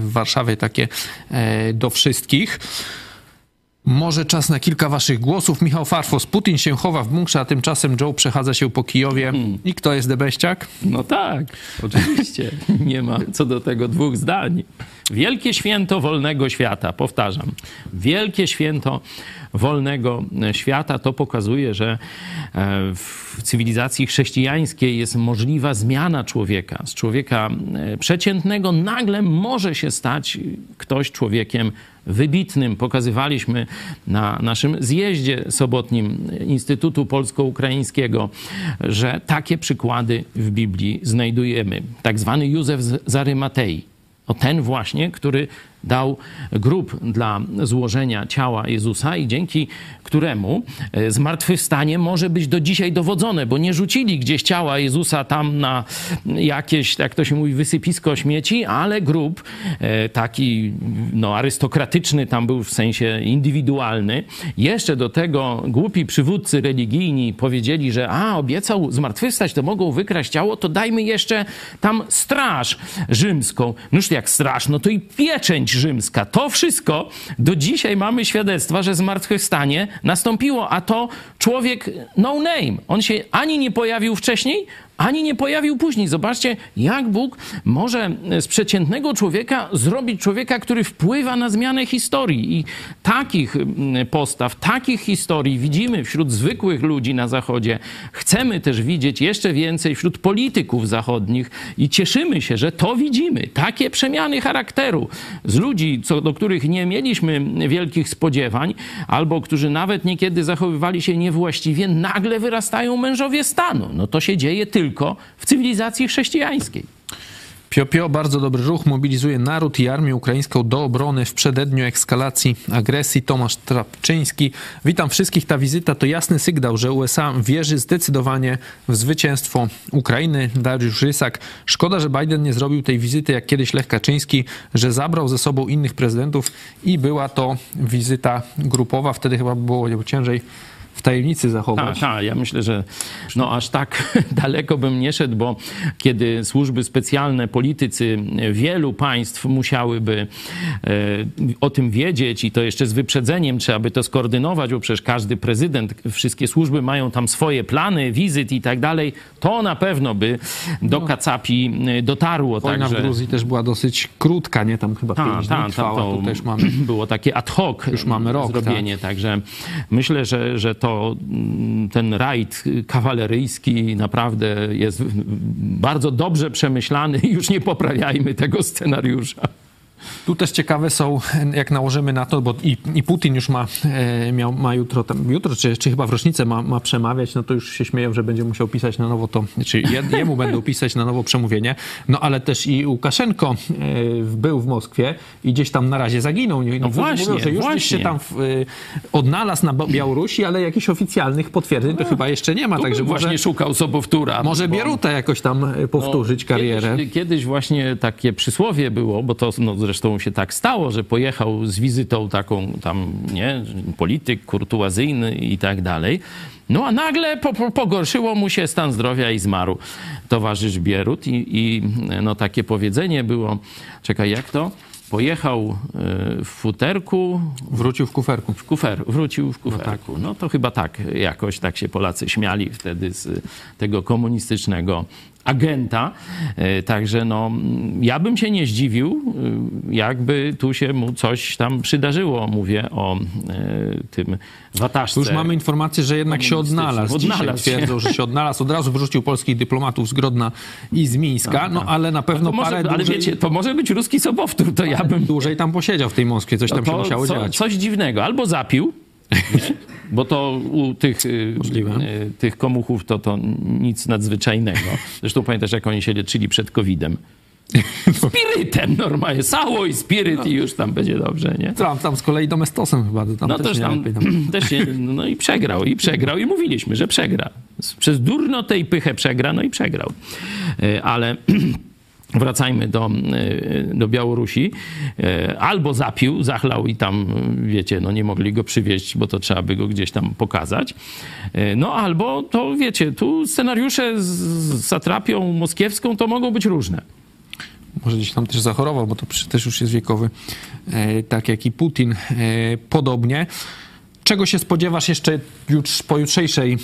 w Warszawie takie e, do wszystkich. Może czas na kilka waszych głosów. Michał Farfos, Putin się chowa w bunkrze, a tymczasem Joe przechadza się po Kijowie. I kto jest debeściak? No tak, oczywiście. (laughs) Nie ma co do tego dwóch zdań. Wielkie święto wolnego świata, powtarzam. Wielkie święto wolnego świata to pokazuje, że e, w cywilizacji chrześcijańskiej jest możliwa zmiana człowieka. Z człowieka e, przeciętnego nagle może się stać ktoś człowiekiem wybitnym. Pokazywaliśmy na naszym zjeździe sobotnim Instytutu Polsko-Ukraińskiego, że takie przykłady w Biblii znajdujemy. Tak zwany Józef z Arymatei. O ten właśnie, który dał grób dla złożenia ciała Jezusa i dzięki któremu e, zmartwychwstanie może być do dzisiaj dowodzone, bo nie rzucili gdzieś ciała Jezusa tam na jakieś, jak to się mówi, wysypisko śmieci, ale grób e, taki no, arystokratyczny tam był w sensie indywidualny. Jeszcze do tego głupi przywódcy religijni powiedzieli, że a, obiecał zmartwychwstać, to mogą wykraść ciało, to dajmy jeszcze tam straż rzymską. Noż jak straż, no to i pieczęć rzymska. To wszystko do dzisiaj mamy świadectwa, że zmartwychwstanie nastąpiło, a to człowiek no name. On się ani nie pojawił wcześniej, ani nie pojawił później. Zobaczcie, jak Bóg może z przeciętnego człowieka zrobić człowieka, który wpływa na zmianę historii. I takich postaw, takich historii widzimy wśród zwykłych ludzi na Zachodzie. Chcemy też widzieć jeszcze więcej wśród polityków zachodnich i cieszymy się, że to widzimy. Takie przemiany charakteru z ludzi, co, do których nie mieliśmy wielkich spodziewań, albo którzy nawet niekiedy zachowywali się niewłaściwie, nagle wyrastają mężowie stanu. No to się dzieje tylko tylko w cywilizacji chrześcijańskiej. Pio, Pio, bardzo dobry ruch, mobilizuje naród i armię ukraińską do obrony w przededniu ekskalacji agresji. Tomasz Trapczyński. Witam wszystkich. Ta wizyta to jasny sygnał, że USA wierzy zdecydowanie w zwycięstwo Ukrainy. Dariusz Rysak. Szkoda, że Biden nie zrobił tej wizyty jak kiedyś Lech Kaczyński, że zabrał ze sobą innych prezydentów i była to wizyta grupowa. Wtedy chyba było ciężej tajemnicy zachować. Tak, ta, ja myślę, że no aż tak (laughs) daleko bym nie szedł, bo kiedy służby specjalne, politycy wielu państw musiałyby e, o tym wiedzieć i to jeszcze z wyprzedzeniem, trzeba by to skoordynować, bo przecież każdy prezydent, wszystkie służby mają tam swoje plany, wizyt i tak dalej, to na pewno by do no. Kacapi e, dotarło. Wojna także... w Gruzji też była dosyć krótka, nie? Tam chyba ta, pięć ta, dni trwała, to też mamy... (clears throat) Było takie ad hoc już mamy rok, zrobienie, tak. także myślę, że, że to mm, ten rajd kawaleryjski naprawdę jest bardzo dobrze przemyślany i (laughs) już nie poprawiajmy tego scenariusza. Tu też ciekawe są, jak nałożymy na to, bo i, i Putin już ma, e, miał, ma jutro, tam, jutro czy, czy chyba w rocznicę ma, ma przemawiać, no to już się śmieją, że będzie musiał pisać na nowo to, czy jemu będą pisać na nowo przemówienie, no ale też i Łukaszenko e, był w Moskwie i gdzieś tam na razie zaginął. No, no właśnie, mówią, że już właśnie. się tam w, e, odnalazł na Białorusi, ale jakichś oficjalnych potwierdzeń to no, chyba jeszcze nie ma. Także właśnie może, szukał sobowtóra. Może bo... Bieruta jakoś tam powtórzyć no, karierę. Kiedyś, kiedyś, właśnie takie przysłowie było, bo to no, zresztą się tak stało, że pojechał z wizytą taką tam, nie, polityk kurtuazyjny i tak dalej. No a nagle po, po, pogorszyło mu się stan zdrowia i zmarł towarzysz Bierut i, i no takie powiedzenie było, czekaj, jak to? Pojechał e, w futerku. Wrócił w kuferku. W kufer, wrócił w kuferku. No, tak. no to chyba tak jakoś tak się Polacy śmiali wtedy z tego komunistycznego agenta. E, także no, ja bym się nie zdziwił, e, jakby tu się mu coś tam przydarzyło. Mówię o e, tym wataszce. Już mamy informację, że jednak się odnalazł. odnalazł Dzisiaj twierdzą, że się odnalazł. Od razu wyrzucił polskich dyplomatów z Grodna i z Mińska. No, no ale na pewno może, parę Ale dłużej... wiecie, to może być ruski sobowtór, to ja bym... Dłużej tam posiedział w tej Moskwie, coś tam się musiało co, dziać. Coś dziwnego. Albo zapił, bo to u tych, y, y, tych komuchów to, to nic nadzwyczajnego. Zresztą pamiętasz, jak oni się leczyli przed COVID-em. Spirytem normalnie, sało i spiryt no. i już tam będzie dobrze, nie? Tam, tam z kolei domestosem chyba. Tam no też, tam, tam. (clears throat) też się, no i przegrał, i przegrał i mówiliśmy, że przegra. Przez durnotę i pychę przegra, no i przegrał. Y, ale (clears throat) Wracajmy do, e, do Białorusi. E, albo zapił, zachlał i tam, wiecie, no nie mogli go przywieźć, bo to trzeba by go gdzieś tam pokazać. E, no albo to, wiecie, tu scenariusze z satrapią moskiewską to mogą być różne. może gdzieś tam też zachorował, bo to też już jest wiekowy, tak jak i Putin podobnie. Czego się spodziewasz jeszcze jutr, po jutrzejszej, e,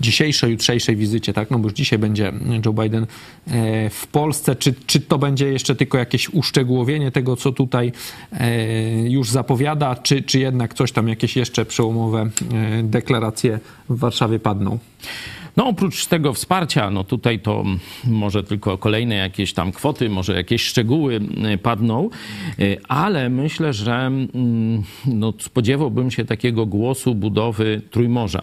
dzisiejszej, jutrzejszej wizycie, tak? No bo już dzisiaj będzie Joe Biden e, w Polsce. Czy, czy to będzie jeszcze tylko jakieś uszczegółowienie tego, co tutaj e, już zapowiada, czy, czy jednak coś tam, jakieś jeszcze przełomowe deklaracje w Warszawie padną? No oprócz tego wsparcia, no tutaj to może tylko kolejne jakieś tam kwoty, może jakieś szczegóły y, padną, y, ale myślę, że mm, no, spodziewałbym się takiego głosu budowy Trójmorza.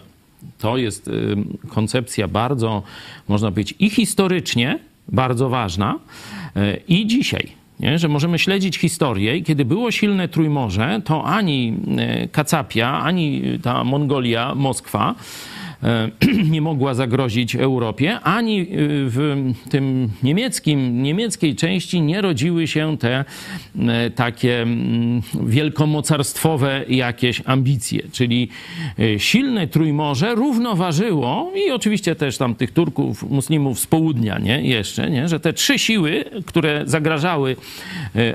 To jest y, koncepcja bardzo, można powiedzieć, i historycznie bardzo ważna, i dzisiaj. Nie? że możemy śledzić historię i kiedy było silne Trójmorze, to ani Kacapia, ani ta Mongolia, Moskwa (clears throat) nie mogła zagrozić Europie, ani e, w tym niemieckim, niemieckiej części nie rodziły się te e, takie mm, wielkomocarstwowe jakieś ambicje. Czyli silne Trójmorze równoważyło i oczywiście też tam tych Turków, Muslimów z południa, nie? Jeszcze, nie? Że te trzy siły, które zagrażały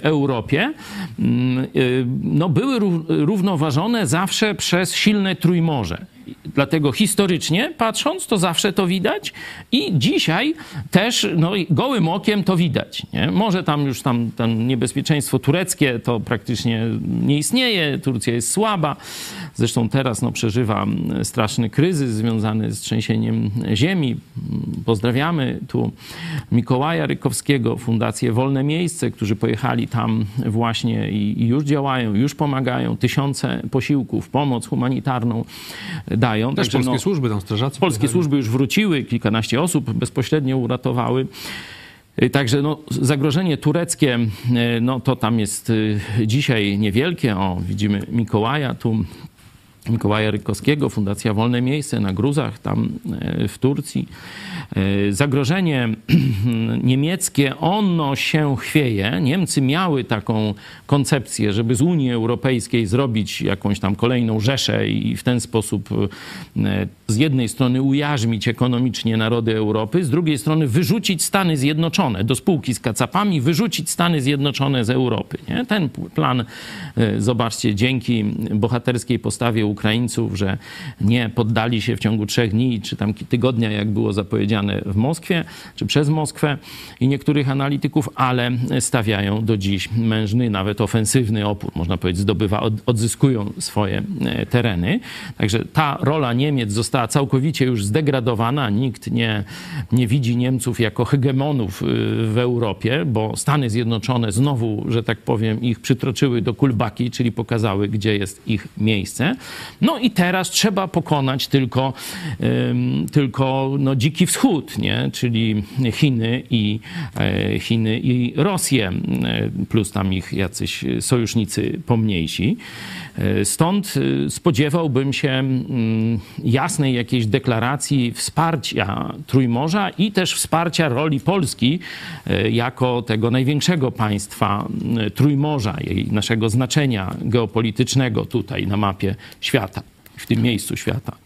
Europie, mm, no były równoważone zawsze przez silne Trójmorze. Dlatego historycznie patrząc, to zawsze to widać i dzisiaj też no, gołym okiem to widać. Nie? Może tam już tam, tam niebezpieczeństwo tureckie to praktycznie nie istnieje, Turcja jest słaba. Zresztą teraz no, przeżywa straszny kryzys związany z trzęsieniem ziemi. Pozdrawiamy tu Mikołaja Rykowskiego, Fundację Wolne Miejsce, którzy pojechali tam właśnie i, i już działają, już pomagają. Tysiące posiłków, pomoc humanitarną dają. Polskie no, służby tam strażacy. Polskie służby już wróciły, kilkanaście osób bezpośrednio uratowały. Y, także no, zagrożenie tureckie, y, no to tam jest y, dzisiaj niewielkie. O, widzimy Mikołaja tu Mikołaja Rykowskiego, Fundacja Wolne Miejsce na Gruzach, tam e, w Turcji. E, zagrożenie (clears throat) niemieckie, ono się chwieje. Niemcy miały taką koncepcję, żeby z Unii Europejskiej zrobić jakąś tam kolejną rzeszę i w ten sposób e, z jednej strony ujarzmić ekonomicznie narody Europy, z drugiej strony wyrzucić Stany Zjednoczone do spółki z kacapami, wyrzucić Stany Zjednoczone z Europy. Nie? Ten plan, zobaczcie, dzięki bohaterskiej postawie Ukraińców, że nie poddali się w ciągu trzech dni czy tam tygodnia, jak było zapowiedziane w Moskwie, czy przez Moskwę i niektórych analityków, ale stawiają do dziś mężny, nawet ofensywny opór, można powiedzieć, zdobywa, odzyskują swoje e, tereny. Także ta rola Niemiec została całkowicie już zdegradowana. Nikt nie, nie widzi Niemców jako hegemonów e, w Europie, bo Stany Zjednoczone znowu, że tak powiem, ich przytroczyły do kulbaki, czyli pokazały, gdzie jest ich miejsce. No i teraz trzeba pokonać tylko, tylko no, dziki wschód, nie? czyli Chiny i, e, Chiny i Rosję, e, plus tam ich jacyś sojusznicy pomniejsi. Stąd spodziewałbym się mm, jasnej jakiejś deklaracji wsparcia Trójmorza i też wsparcia roli Polski jako tego największego państwa Trójmorza, jej naszego znaczenia geopolitycznego tutaj na mapie świata w tym miejscu świata.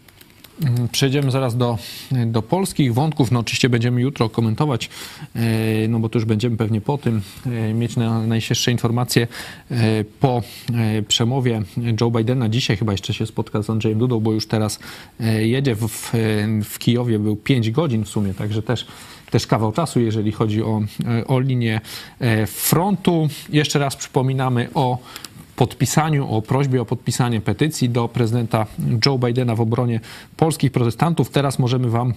Przejdziemy zaraz do, do polskich wątków. No oczywiście będziemy jutro komentować, e, no bo to już będziemy pewnie po tym e, mieć na, najświeższe informacje e, po przemowie Joe Bidena. Dzisiaj chyba jeszcze się spotka z Andrzejem Dudą, bo już teraz jedzie w, w, w Kijowie, był 5 godzin w sumie, także też też kawał czasu, jeżeli chodzi o, o linię frontu. Jeszcze raz przypominamy o podpisaniu, o prośbie o podpisanie petycji do prezydenta Joe Bidena w obronie polskich protestantów. Teraz możemy Wam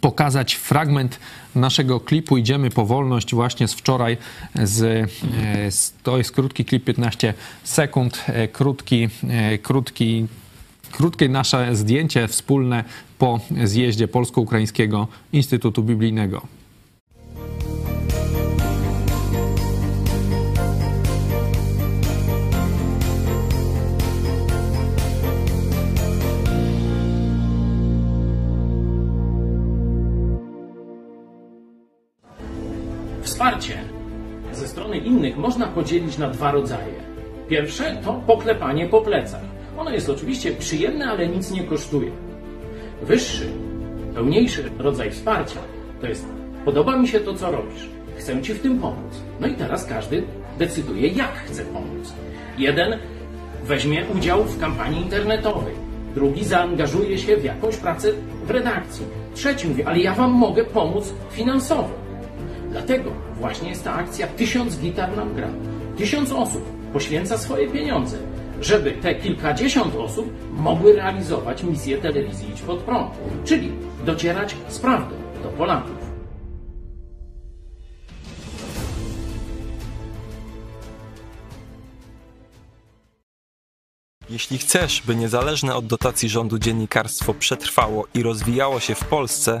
pokazać fragment naszego klipu Idziemy po wolność właśnie z wczoraj. Z, e, z, to jest krótki klip, 15 sekund, e, krótki, e, krótki krótkie nasze zdjęcie wspólne po zjeździe Polsko-Ukraińskiego Instytutu Biblijnego. Wsparcie ze strony innych można podzielić na dwa rodzaje. Pierwsze to poklepanie po plecach. Ono jest oczywiście przyjemne, ale nic nie kosztuje. Wyższy, pełniejszy rodzaj wsparcia to jest podoba mi się to, co robisz. chcę Ci w tym pomóc. No i teraz każdy decyduje, jak chce pomóc. Jeden weźmie udział w kampanii internetowej, drugi zaangażuje się w jakąś pracę w redakcji, trzeci mówi, ale ja Wam mogę pomóc finansowo. Dlatego właśnie jest ta akcja Tysiąc gitar nam gra. Tysiąc osób poświęca swoje pieniądze, żeby te kilkadziesiąt osób mogły realizować misję telewizji Idź Pod Prąd, czyli docierać z prawdą do Polaków. Jeśli chcesz, by niezależne od dotacji rządu dziennikarstwo przetrwało i rozwijało się w Polsce,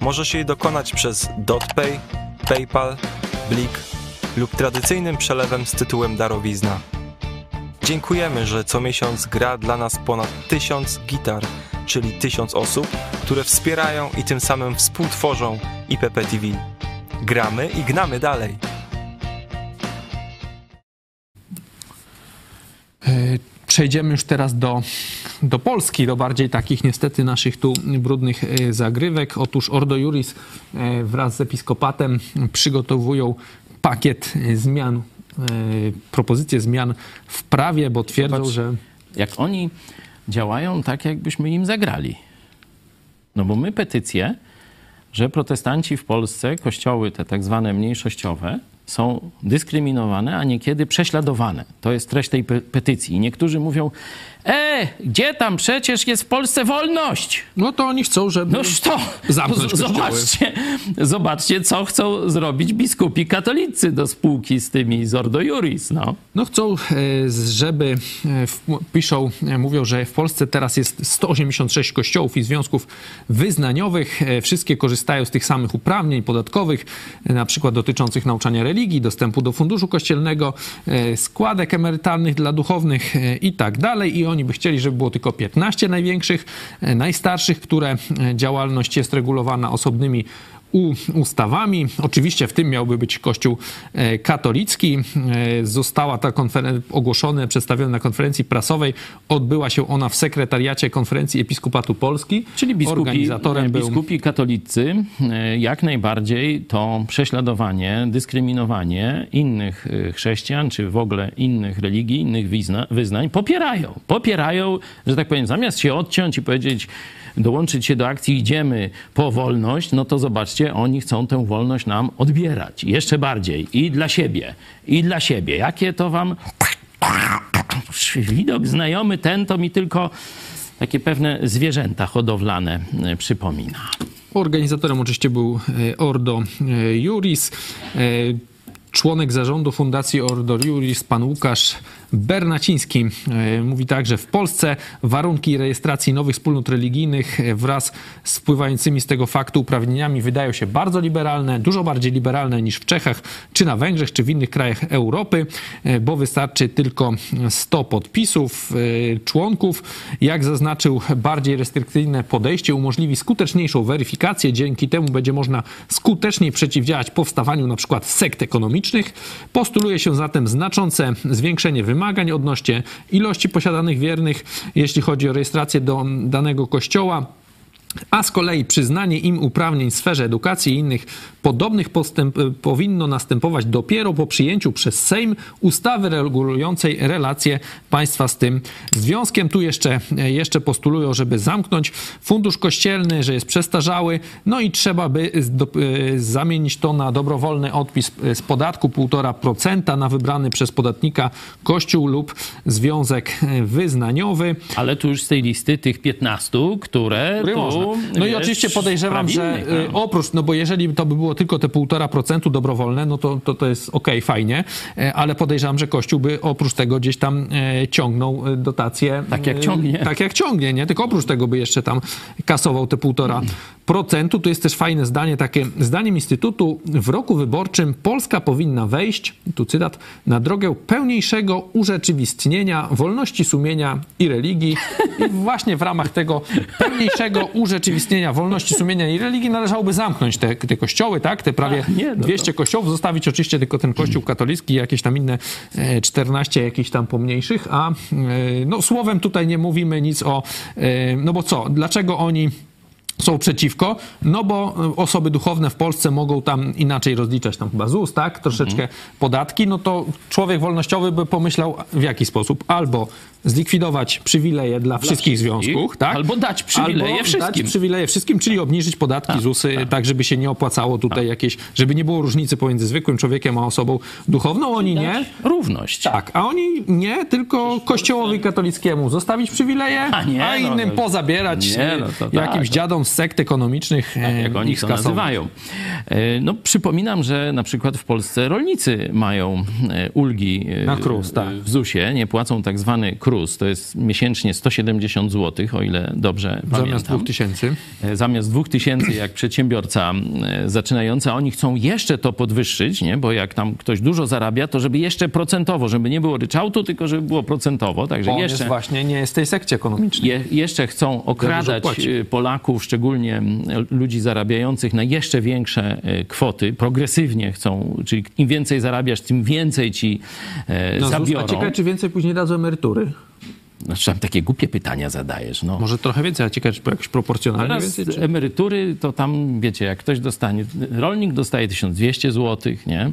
Możesz jej dokonać przez DotPay, PayPal, Blik lub tradycyjnym przelewem z tytułem darowizna. Dziękujemy, że co miesiąc gra dla nas ponad tysiąc gitar, czyli tysiąc osób, które wspierają i tym samym współtworzą IPP TV. Gramy i gnamy dalej. Przejdziemy już teraz do, do Polski, do bardziej takich niestety naszych tu brudnych e, zagrywek. Otóż Ordo Juris e, wraz z episkopatem przygotowują pakiet e, zmian, propozycje zmian w prawie, bo twierdzą, Zobacz, że... Jak oni działają tak, jakbyśmy im zagrali. No bo my petycje, że protestanci w Polsce, kościoły te tak zwane mniejszościowe, są dyskryminowane, a niekiedy prześladowane. To jest treść tej pe petycji. Niektórzy mówią, e, gdzie tam przecież jest w Polsce wolność? No to oni chcą, żeby Noż to, zamknąć (laughs) z- kościoły. zobaczcie, zobaczcie, co chcą zrobić biskupi katolicy do spółki z tymi z Ordo Juris, no. No chcą, e, żeby, e, piszą, e, mówią, że w Polsce teraz jest 186 kościołów i związków wyznaniowych. Wszystkie korzystają z tych samych uprawnień podatkowych, na przykład dotyczących nauczania religii, dostępu do funduszu kościelnego, składek emerytalnych dla duchownych i tak dalej. I oni by chcieli, żeby było tylko 15 największych, e, najstarszych, które e, działalność jest regulowana osobnymi ustawami. Oczywiście w tym miałby być Kościół e, katolicki. E, Została ta konferencja ogłoszona, przedstawiona na konferencji prasowej. Odbyła się ona w sekretariacie konferencji Episkopatu Polski. Czyli biskupi, Organizatorem był biskupi katolicy e, jak najbardziej to prześladowanie, dyskryminowanie innych e, chrześcijan, czy w ogóle innych religii, innych wyzna, wyznań popierają. Popierają, że tak powiem, zamiast się odciąć i powiedzieć, dołączyć się do akcji idziemy po wolność, no to zobaczcie, oni chcą tę wolność nam odbierać. Jeszcze bardziej. I dla siebie. I dla siebie. Jakie to wam... Widok znajomy ten to mi tylko takie pewne zwierzęta hodowlane e, przypomina. Organizatorem oczywiście był e, Ordo e, Juris. Członek zarządu Fundacji Ordo Juris, pan Łukasz Bernaciński, e, mówi tak, że w Polsce warunki rejestracji nowych wspólnot religijnych e, wraz z wpływającymi z tego faktu uprawnieniami wydają się bardzo liberalne, dużo bardziej liberalne niż w Czechach, czy na Węgrzech, czy w innych krajach Europy, e, bo wystarczy tylko 100 podpisów członków. Jak zaznaczył, bardziej restrykcyjne podejście umożliwi skuteczniejszą weryfikację. Dzięki temu będzie można skuteczniej przeciwdziałać powstawaniu przykład sekt ekonomicznych. Postuluje się zatem znaczące zwiększenie wymagań odnośnie ilości posiadanych wiernych, jeśli chodzi o rejestrację do danego kościoła a z kolei przyznanie im uprawnień w sferze edukacji i innych podobnych postęp powinno następować dopiero po przyjęciu przez Sejm ustawy regulującej relacje państwa z tym związkiem. Tu jeszcze, jeszcze postulują, żeby zamknąć fundusz kościelny, że jest przestarzały, no i trzeba by e, zamienić to na dobrowolny odpis z podatku 1,5% na wybrany przez podatnika kościół lub związek wyznaniowy. Ale tu już z tej listy tych 15, które Które tu można. No i oczywiście podejrzewam, że prawilnych, no. oprócz, no bo jeżeli to by było tylko te 1,5% dobrowolne, no to, to, to jest okej, fajnie, e, ale podejrzewam, że Kościół by oprócz tego gdzieś tam e, ciągnął e, dotacje. Tak jak ciągnie. Tak jak ciągnie, nie? Tylko oprócz tego by jeszcze tam kasował te 1,5%. To jest też fajne zdanie, takie zdaniem Instytutu, w roku wyborczym Polska powinna wejść, tu cytat, na drogę pełniejszego urzeczywistnienia wolności sumienia i religii. I właśnie w ramach tego pełniejszego urzeczywistnienia wolności sumienia i religii należałoby zamknąć te, te kościoły, tak? Te prawie A, nie, no to- 200 kościołów, zostawić oczywiście tylko ten kościół katolicki i jakieś tam inne e, 14 jakichś tam pomniejszych, a e, no słowem tutaj nie mówimy nic o, e, no bo co, dlaczego oni są przeciwko, no bo e, osoby duchowne w Polsce mogą tam inaczej rozliczać tam chyba ZUS, tak, troszeczkę podatki, no to człowiek wolnościowy by pomyślał w jaki sposób, albo zlikwidować przywileje dla, wszystkich wszystkich, związków, tak? albo dać przywileje albo wszystkim. dać przywileje wszystkim, czyli obniżyć podatki ZUSy, tak. żeby się nie opłacało tutaj jakieś, żeby nie było różnicy pomiędzy zwykłym człowiekiem a osobą duchowną, oni nie. Równość. Tak, a oni nie, tylko kościołowi katolickiemu zostawić przywileje, a, A nie, no, innym no. pozabierać Nie, e, no to jakimś tak. dziadom sekt ekonomicznych. e, jak oni ich to skasować. nazywają. E, No, przypominam, że na przykład w Polsce rolnicy mają e, ulgi Na KRUS, tak. w ZUS-ie, nie płacą tak zwany KRUS, to jest miesięcznie 170 zł, o ile dobrze Zamiast pamiętam. dwóch tysięcy. E, Zamiast 2000 jak przedsiębiorca zaczynający, a oni chcą jeszcze to podwyższyć, nie? bo jak tam ktoś dużo zarabia, to żeby jeszcze procentowo, żeby nie było ryczałtu, tylko żeby było procentowo, także Bo jeszcze... jest właśnie nie jest w tej sekcie ekonomicznej. Je, jeszcze chcą okradać Polaków, szczególnie mm, ludzi zarabiających na jeszcze większe y, kwoty. Progresywnie chcą, czyli im więcej zarabiasz, tym więcej ci e, No, zabiorą. a ciekawe, czy więcej później dadzą emerytury. Znaczy, tam takie głupie pytania zadajesz. No. Może trochę więcej, a ciekawe, czy jakoś proporcjonalnie Teraz więcej? Czy... emerytury to tam, wiecie, jak ktoś dostanie, rolnik dostaje 1200 zł, nie?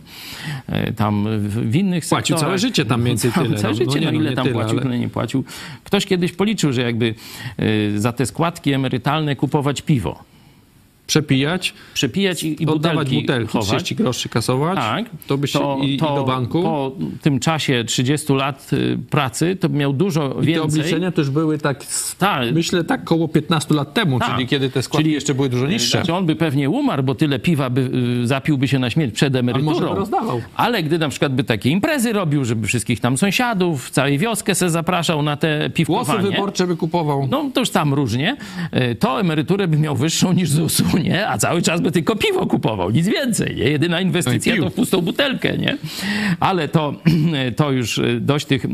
E, Tam w, innych Płacił całe życie tam więcej (laughs) Tam tyle. Całe No, no życie, nie, no, no ile tam tyle, płacił, ale- ile nie płacił. Ktoś kiedyś policzył, że jakby e, za te składki emerytalne kupować piwo, Przepijać, przepijać i, i oddawać butelki, butelki, chować. 30 groszy kasować, Tak. to by się i, i do banku. Po tym czasie 30 lat y, pracy to by miał dużo I te więcej. obliczenia też były tak, Tak. myślę, tak koło 15 lat temu, Tak. czyli kiedy te składki Czyli- jeszcze były dużo niższe. Znaczy on by pewnie umarł, bo tyle piwa by y, zapiłby się na śmierć przed emeryturą. rozdawał. Ale gdy na przykład by takie imprezy robił, żeby wszystkich tam sąsiadów, całej wioskę se zapraszał na te Głosy piwkowanie. wyborcze by kupował. No to już tam różnie. Y, To emeryturę by miał wyższą niż ZUS-u, nie? A cały czas by tylko piwo kupował, nic więcej, nie? Jedyna inwestycja No to w pustą butelkę, nie? Ale to, (clears throat) to już y, dość tych y,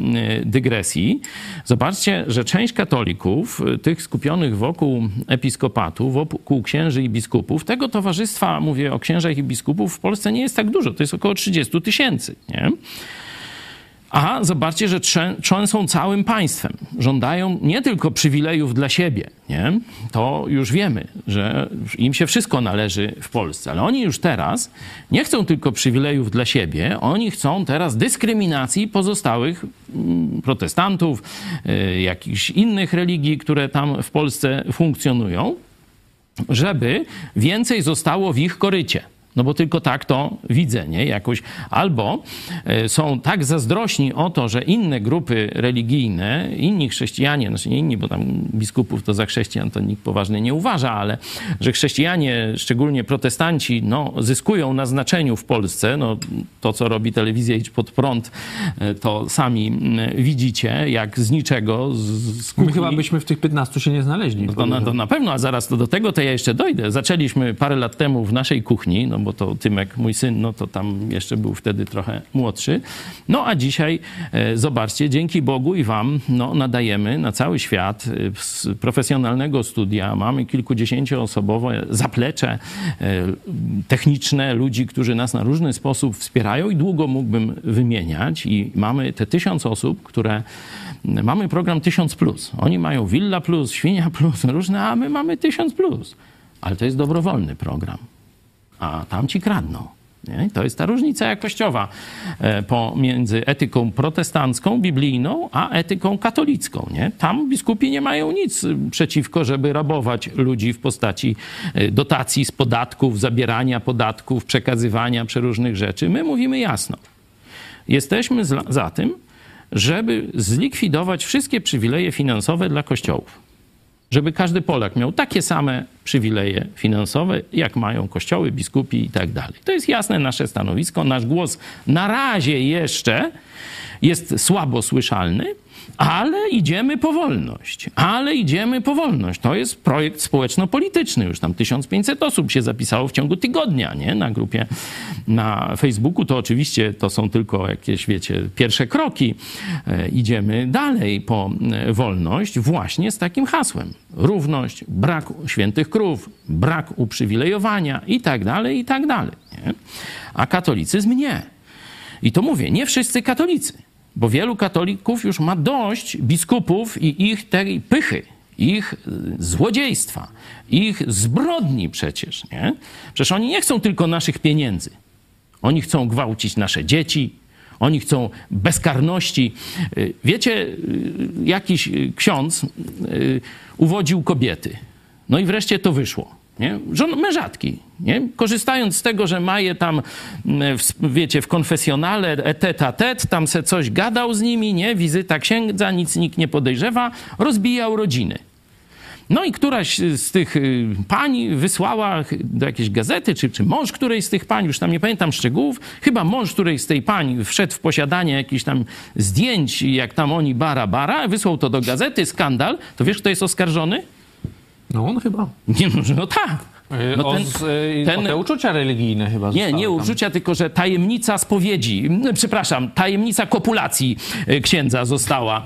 dygresji. Zobaczcie, że część katolików, y, tych skupionych wokół episkopatu, wokół księży i biskupów, tego towarzystwa, mówię o księżach i biskupów, w Polsce nie jest tak dużo. To jest około 30 tysięcy, nie? A zobaczcie, że trzę- trzęsą całym państwem. Żądają nie tylko przywilejów dla siebie, nie? To już wiemy, że im się wszystko należy w Polsce. Ale oni już teraz nie chcą tylko przywilejów dla siebie, oni chcą teraz dyskryminacji pozostałych mm, protestantów, y, jakichś innych religii, które tam w Polsce funkcjonują żeby więcej zostało w ich korycie. No bo tylko tak to widzę, nie? Jakoś. Albo e, są tak zazdrośni o to, że inne grupy religijne, inni chrześcijanie, znaczy nie inni, bo tam biskupów to za chrześcijan to nikt poważnie nie uważa, ale że chrześcijanie, szczególnie protestanci, no, zyskują na znaczeniu w Polsce. No, to, co robi telewizja Idź Pod Prąd, e, to sami widzicie, jak z niczego, z, z My kuchni- chyba byśmy w tych 15 się nie znaleźli. no to na, to na pewno, a zaraz to do tego to ja jeszcze dojdę. Zaczęliśmy parę lat temu w naszej kuchni, no bo to Tymek, mój syn, no to tam jeszcze był wtedy trochę młodszy. No a dzisiaj, e, zobaczcie, dzięki Bogu i wam, no nadajemy na cały świat e, z profesjonalnego studia. Mamy kilkudziesięcioosobowe zaplecze e, techniczne, ludzi, którzy nas na różny sposób wspierają i długo mógłbym wymieniać i mamy te tysiąc osób, które mamy program 1000 plus. Oni mają Villa plus, Świnia plus, różne, a my mamy 1000 plus. Ale to jest dobrowolny program. A tam ci kradną. Nie? To jest ta różnica jakościowa e, pomiędzy etyką protestancką, biblijną, a etyką katolicką. Nie? Tam biskupi nie mają nic y, przeciwko, żeby rabować ludzi w postaci y, dotacji z podatków, zabierania podatków, przekazywania przeróżnych rzeczy. My mówimy jasno. Jesteśmy za tym, żeby zlikwidować wszystkie przywileje finansowe dla kościołów. Żeby każdy Polak miał takie same przywileje finansowe, jak mają kościoły, biskupi i tak dalej. To jest jasne nasze stanowisko. Nasz głos na razie jeszcze jest słabo słyszalny, ale idziemy po wolność. Ale idziemy po wolność. To jest projekt społeczno-polityczny. Już tam 1500 osób się zapisało w ciągu tygodnia, nie? Na grupie na Facebooku. To oczywiście to są tylko jakieś, wiecie, pierwsze kroki. E, idziemy dalej po e, wolność właśnie z takim hasłem. Równość, brak świętych krów, brak uprzywilejowania i tak dalej, i tak dalej. Nie? A katolicyzm nie. I to mówię, nie wszyscy katolicy bo wielu katolików już ma dość biskupów i ich tej pychy, ich złodziejstwa, ich zbrodni przecież, nie? Przecież oni nie chcą tylko naszych pieniędzy. Oni chcą gwałcić nasze dzieci, oni chcą bezkarności. Wiecie, jakiś ksiądz y, uwodził kobiety. No i wreszcie to wyszło. Nie? Żon, mężatki, nie? korzystając z tego, że ma je tam, mm, w, wiecie, w konfesjonale etet a tet, tam se coś gadał z nimi, nie? wizyta księdza, nic nikt nie podejrzewa, rozbijał rodziny. No i któraś z tych y, pań wysłała do jakiejś gazety, czy, czy mąż którejś z tych pań, już tam nie pamiętam szczegółów, chyba mąż którejś z tej pań wszedł w posiadanie jakichś tam zdjęć, jak tam oni bara bara, wysłał to do gazety, skandal. To wiesz, kto jest oskarżony? No on chyba. Nie, no, no tak. No o, ten, z, ten, o te uczucia religijne chyba Nie, nie uczucia, tam. tylko że tajemnica spowiedzi, przepraszam, tajemnica kopulacji księdza została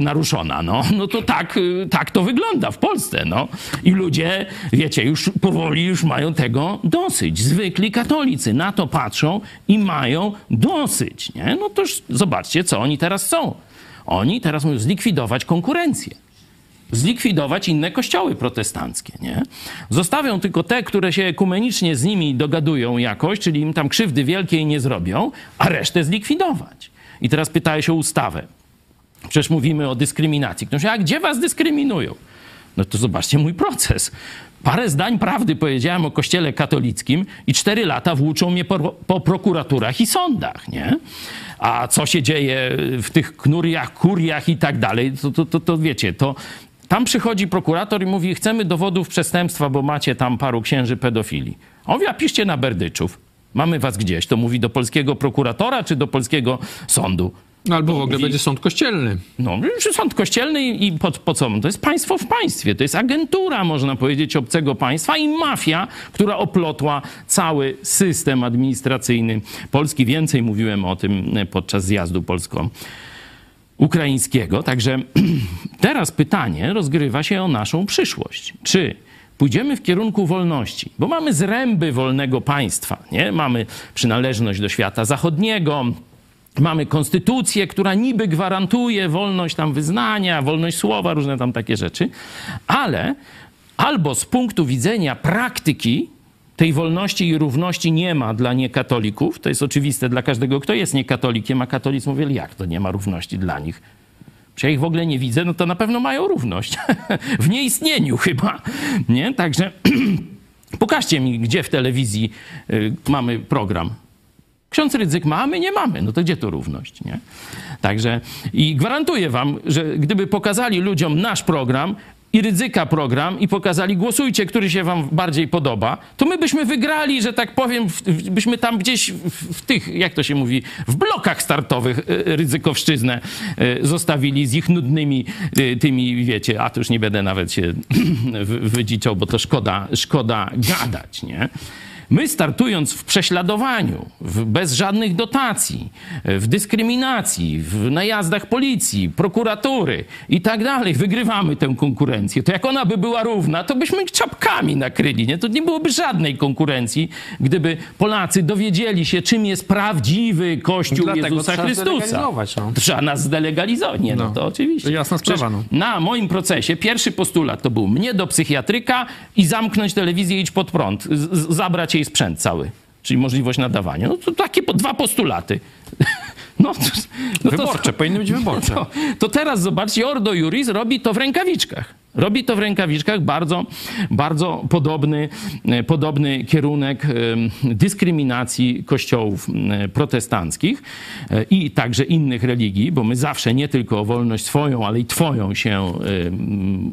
naruszona. No, no to tak, tak to wygląda w Polsce. No. I ludzie, wiecie, już powoli już mają tego dosyć. Zwykli katolicy na to patrzą i mają dosyć. Nie? No toż zobaczcie, co oni teraz są. Oni teraz mówią zlikwidować konkurencję zlikwidować inne kościoły protestanckie. Nie? Zostawią tylko te, które się ekumenicznie z nimi dogadują jakoś, czyli im tam krzywdy wielkiej nie zrobią, a resztę zlikwidować. I teraz pytałeś o ustawę. Przecież mówimy o dyskryminacji. Ktoś mówi, a gdzie was dyskryminują? No to zobaczcie mój proces. Parę zdań prawdy powiedziałem o kościele katolickim i cztery lata włóczą mnie po, po prokuraturach i sądach, nie? A co się dzieje w tych knuriach, kuriach i tak dalej, to, to, to, to wiecie, to, tam przychodzi prokurator i mówi, chcemy dowodów przestępstwa, bo macie tam paru księży pedofili. On mówi, a piszcie na Berdyczów. Mamy was gdzieś. To mówi do polskiego prokuratora czy do polskiego sądu. No, albo w ogóle mówi, będzie sąd kościelny. No, sąd kościelny i po, po co? To jest państwo w państwie. To jest agentura, można powiedzieć, obcego państwa i mafia, która oplotła cały system administracyjny Polski. Więcej mówiłem o tym podczas zjazdu polsko ukraińskiego. Także (clears throat) teraz pytanie rozgrywa się o naszą przyszłość. Czy pójdziemy w kierunku wolności, bo mamy zręby wolnego państwa, nie? Mamy przynależność do świata zachodniego, mamy konstytucję, która niby gwarantuje wolność tam wyznania, wolność słowa, różne tam takie rzeczy, ale albo z punktu widzenia praktyki tej wolności i równości nie ma dla niekatolików. To jest oczywiste dla każdego, kto jest niekatolikiem, a katolicy mówili, jak to nie ma równości dla nich? Czy ja ich w ogóle nie widzę, no to na pewno mają równość. (laughs) w nieistnieniu chyba. Nie? Także (clears throat) pokażcie mi, gdzie w telewizji y, mamy program. Ksiądz Rydzyk ma, a my nie mamy. No to gdzie to równość, nie? Także i gwarantuję wam, że gdyby pokazali ludziom nasz program, i ryzyka program i pokazali, głosujcie, który się wam bardziej podoba, to my byśmy wygrali, że tak powiem, byśmy tam gdzieś w, w, tych, jak to się mówi, w blokach startowych e, ryzykowszczyznę e, zostawili z ich nudnymi e, tymi, wiecie, a to już nie będę nawet się (clears throat) wydziczał, bo to szkoda, szkoda gadać, nie? My startując w prześladowaniu, w, bez żadnych dotacji, w dyskryminacji, w najazdach policji, prokuratury i tak dalej, wygrywamy tę konkurencję. To jak ona by była równa, to byśmy czapkami nakryli. Nie? To nie byłoby żadnej konkurencji, gdyby Polacy dowiedzieli się, czym jest prawdziwy Kościół Dlatego Jezusa trzeba Chrystusa. No. Trzeba nas zdelegalizować. Nie, no, no to oczywiście. Jasna sprawa. No. Na moim procesie pierwszy postulat to był mnie do psychiatryka i zamknąć telewizję i idź pod prąd. Z zabrać jej sprzęt cały, czyli możliwość nadawania. No to takie po, dwa postulaty. (laughs) No, to, no wyborcze, to, powinny być wyborcze. (laughs) To, to teraz zobaczcie, Ordo Juris robi to w rękawiczkach. Robi to w rękawiczkach bardzo, bardzo podobny, e, podobny kierunek e, dyskryminacji kościołów e, protestanckich i także innych religii, bo my zawsze nie tylko o wolność swoją, ale i twoją się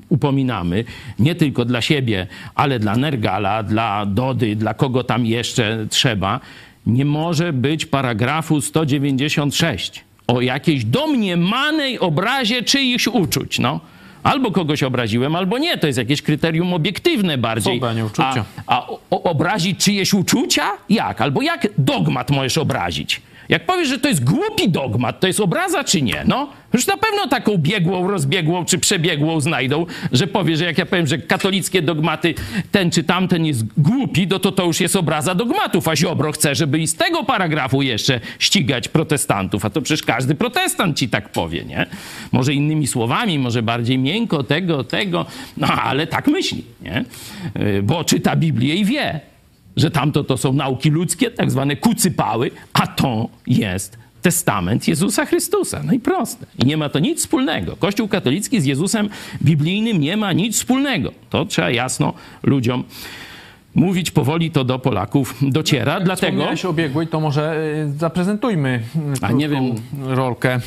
upominamy. Nie tylko dla siebie, ale dla Nergala, dla Dody, dla kogo tam jeszcze trzeba. Nie może być paragrafu 196 o jakiejś domniemanej obrazie czyichś uczuć. No. Albo kogoś obraziłem, albo nie. To jest jakieś kryterium obiektywne bardziej. Obranie uczucia. A, a o, obrazić czyjeś uczucia? Jak? Albo jak dogmat możesz obrazić? Jak powiesz, że to jest głupi dogmat, to jest obraza czy nie? No, już na pewno taką biegłą, rozbiegłą czy przebiegłą znajdą, że powie, że jak ja powiem, że katolickie dogmaty ten czy tamten jest głupi, to to, to już jest obraza dogmatów, a Ziobro chce, żeby i z tego paragrafu jeszcze ścigać protestantów, a to przecież każdy protestant ci tak powie, nie? Może innymi słowami, może bardziej miękko, tego, tego, no ale tak myśli, nie? Bo czyta Biblię i wie, że tamto to są nauki ludzkie, tak zwane kucypały, a to jest testament Jezusa Chrystusa. No i proste. I nie ma to nic wspólnego. Kościół katolicki z Jezusem biblijnym nie ma nic wspólnego. To trzeba jasno ludziom mówić powoli to do Polaków dociera, Jak dlatego... Wspomniałeś o biegłej, to może y, zaprezentujmy A nie wiem rolkę y,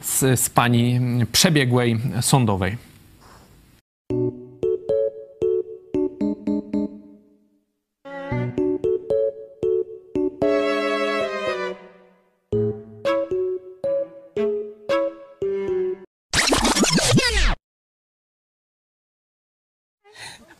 z, z pani przebiegłej sądowej.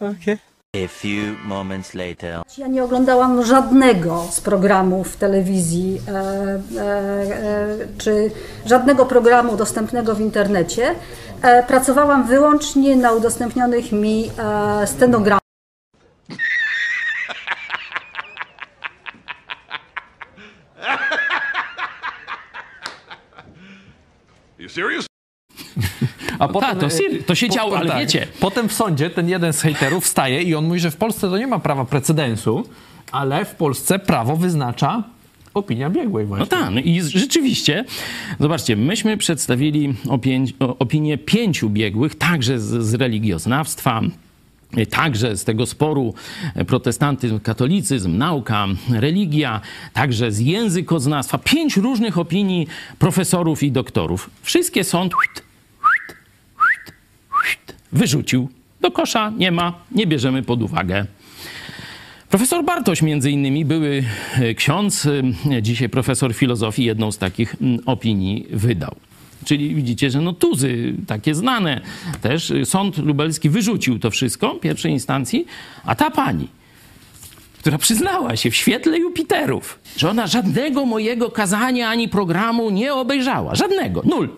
Okay. A few moments later. Ja nie oglądałam żadnego z programów telewizji e, e, e, czy żadnego programu dostępnego w internecie. E, pracowałam wyłącznie na udostępnionych mi e, stenogramach. (laughs) You serious? A potem, Ta, to, y, to się działo, ale tak, wiecie. Potem w sądzie ten jeden z hejterów wstaje i on mówi, że w Polsce to nie ma prawa precedensu, ale w Polsce prawo wyznacza opinia biegłej właśnie. No tak, no i rzeczywiście, zobaczcie, myśmy przedstawili opiń, opinię pięciu biegłych, także z, z religioznawstwa, Także z tego sporu protestantyzm, katolicyzm, nauka, religia, także z językoznawstwa. Pięć różnych opinii profesorów i doktorów. Wszystkie są wyrzucił do kosza, nie ma, nie bierzemy pod uwagę. Profesor Bartoś, między innymi, były e, ksiądz, e, dzisiaj profesor filozofii, jedną z takich opinii wydał. Czyli widzicie, że no tuzy, takie znane też, e, sąd lubelski wyrzucił to wszystko pierwszej instancji, a ta pani, która przyznała się w świetle Jupiterów, że ona żadnego mojego kazania ani programu nie obejrzała. Żadnego, nul.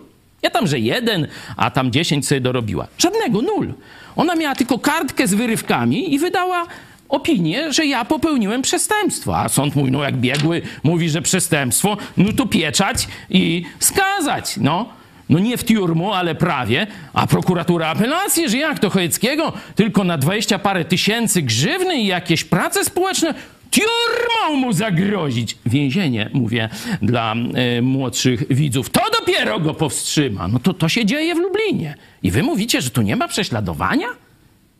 Ja tam, że jeden, a tam dziesięć sobie dorobiła. Żadnego, nul. Ona miała tylko kartkę z wyrywkami i wydała opinię, że ja popełniłem przestępstwo. A sąd mówi, no jak biegły mówi, że przestępstwo, no to pieczać i skazać, no. No nie w tiurmu, ale prawie. A prokuratura apelację, że jak to Chojeckiego? Tylko na dwadzieścia parę tysięcy grzywny i jakieś prace społeczne? Tiurmą mu zagrozić. Więzienie, mówię dla y, młodszych widzów. To dopiero go powstrzyma. No to to się dzieje w Lublinie. I wy mówicie, że tu nie ma prześladowania?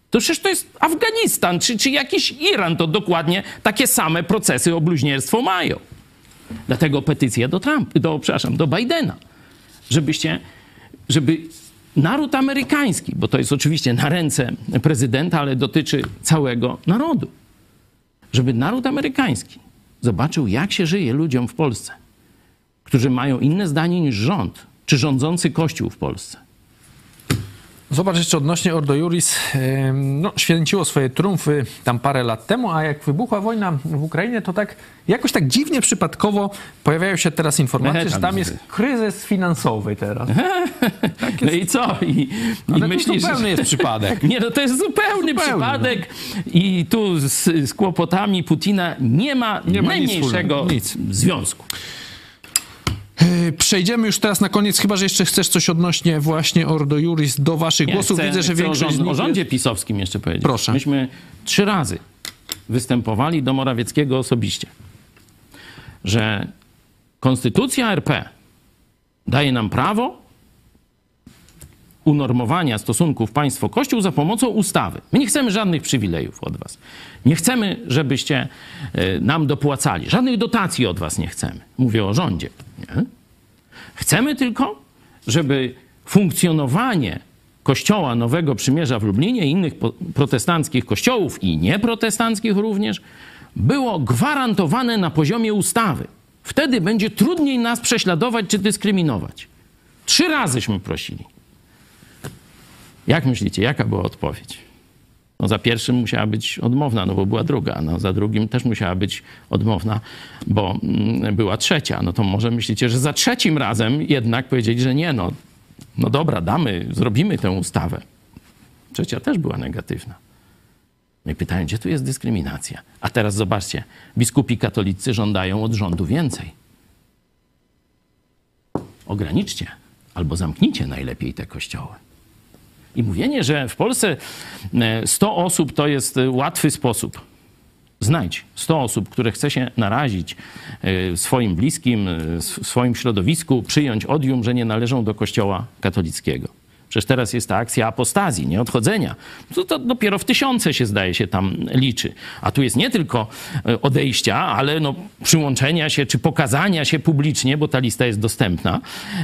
To przecież to jest Afganistan czy, czy jakiś Iran. To dokładnie takie same procesy o bluźnierstwo mają. Dlatego petycja do Trump, do, przepraszam, do Bidena. Żebyście, żeby naród amerykański, bo to jest oczywiście na ręce prezydenta, ale dotyczy całego narodu żeby naród amerykański zobaczył, jak się żyje ludziom w Polsce, którzy mają inne zdanie niż rząd, czy rządzący Kościół w Polsce. Zobacz jeszcze odnośnie Ordo Juris, no, święciło swoje triumfy tam parę lat temu, a jak wybuchła wojna w Ukrainie, to tak jakoś tak dziwnie przypadkowo pojawiają się teraz informacje, że tam jest kryzys finansowy teraz. (laughs) Tak no i co? I, i myślisz, to zupełny jest przypadek. (laughs) Nie, no to jest zupełny, zupełny przypadek i tu z, z, kłopotami Putina nie ma, nie ma najmniejszego nic, nic. związku. Yy, przejdziemy już teraz na koniec, chyba że jeszcze chcesz coś odnośnie właśnie Ordo Juris do waszych Nie, głosów. Chcę, Widzę, że większość o, o rządzie pisowskim jeszcze powiedzieć. Proszę. Myśmy trzy razy występowali do Morawieckiego osobiście, że konstytucja RP daje nam prawo unormowania stosunków państwo-kościół za pomocą ustawy. My nie chcemy żadnych przywilejów od was. Nie chcemy, żebyście e, nam dopłacali. Żadnych dotacji od was nie chcemy. Mówię o rządzie. Nie? Chcemy tylko, żeby funkcjonowanie Kościoła Nowego Przymierza w Lublinie i innych protestanckich kościołów i nieprotestanckich również było gwarantowane na poziomie ustawy. Wtedy będzie trudniej nas prześladować czy dyskryminować. Trzy razyśmy prosili. Jak myślicie, jaka była odpowiedź? No za pierwszym musiała być odmowna, no bo była druga. No za drugim też musiała być odmowna, bo mm, była trzecia. No to może myślicie, że za trzecim razem jednak powiedzieli, że nie, no, no dobra, damy, zrobimy tę ustawę. Trzecia też była negatywna. No i pytają, gdzie tu jest dyskryminacja? A teraz zobaczcie, biskupi katolicy żądają od rządu więcej. Ograniczcie albo zamknijcie najlepiej te kościoły. I mówienie, że w Polsce 100 e, osób to jest e, łatwy sposób. Znajdź 100 osób, które chce się narazić e, swoim bliskim, swoim środowisku, przyjąć odium, że nie należą do kościoła katolickiego. Przecież teraz jest ta akcja apostazji, nie odchodzenia. To, to dopiero w tysiące się zdaje się tam liczy. A tu jest nie tylko e, odejścia, ale no, przyłączenia się czy pokazania się publicznie, bo ta lista jest dostępna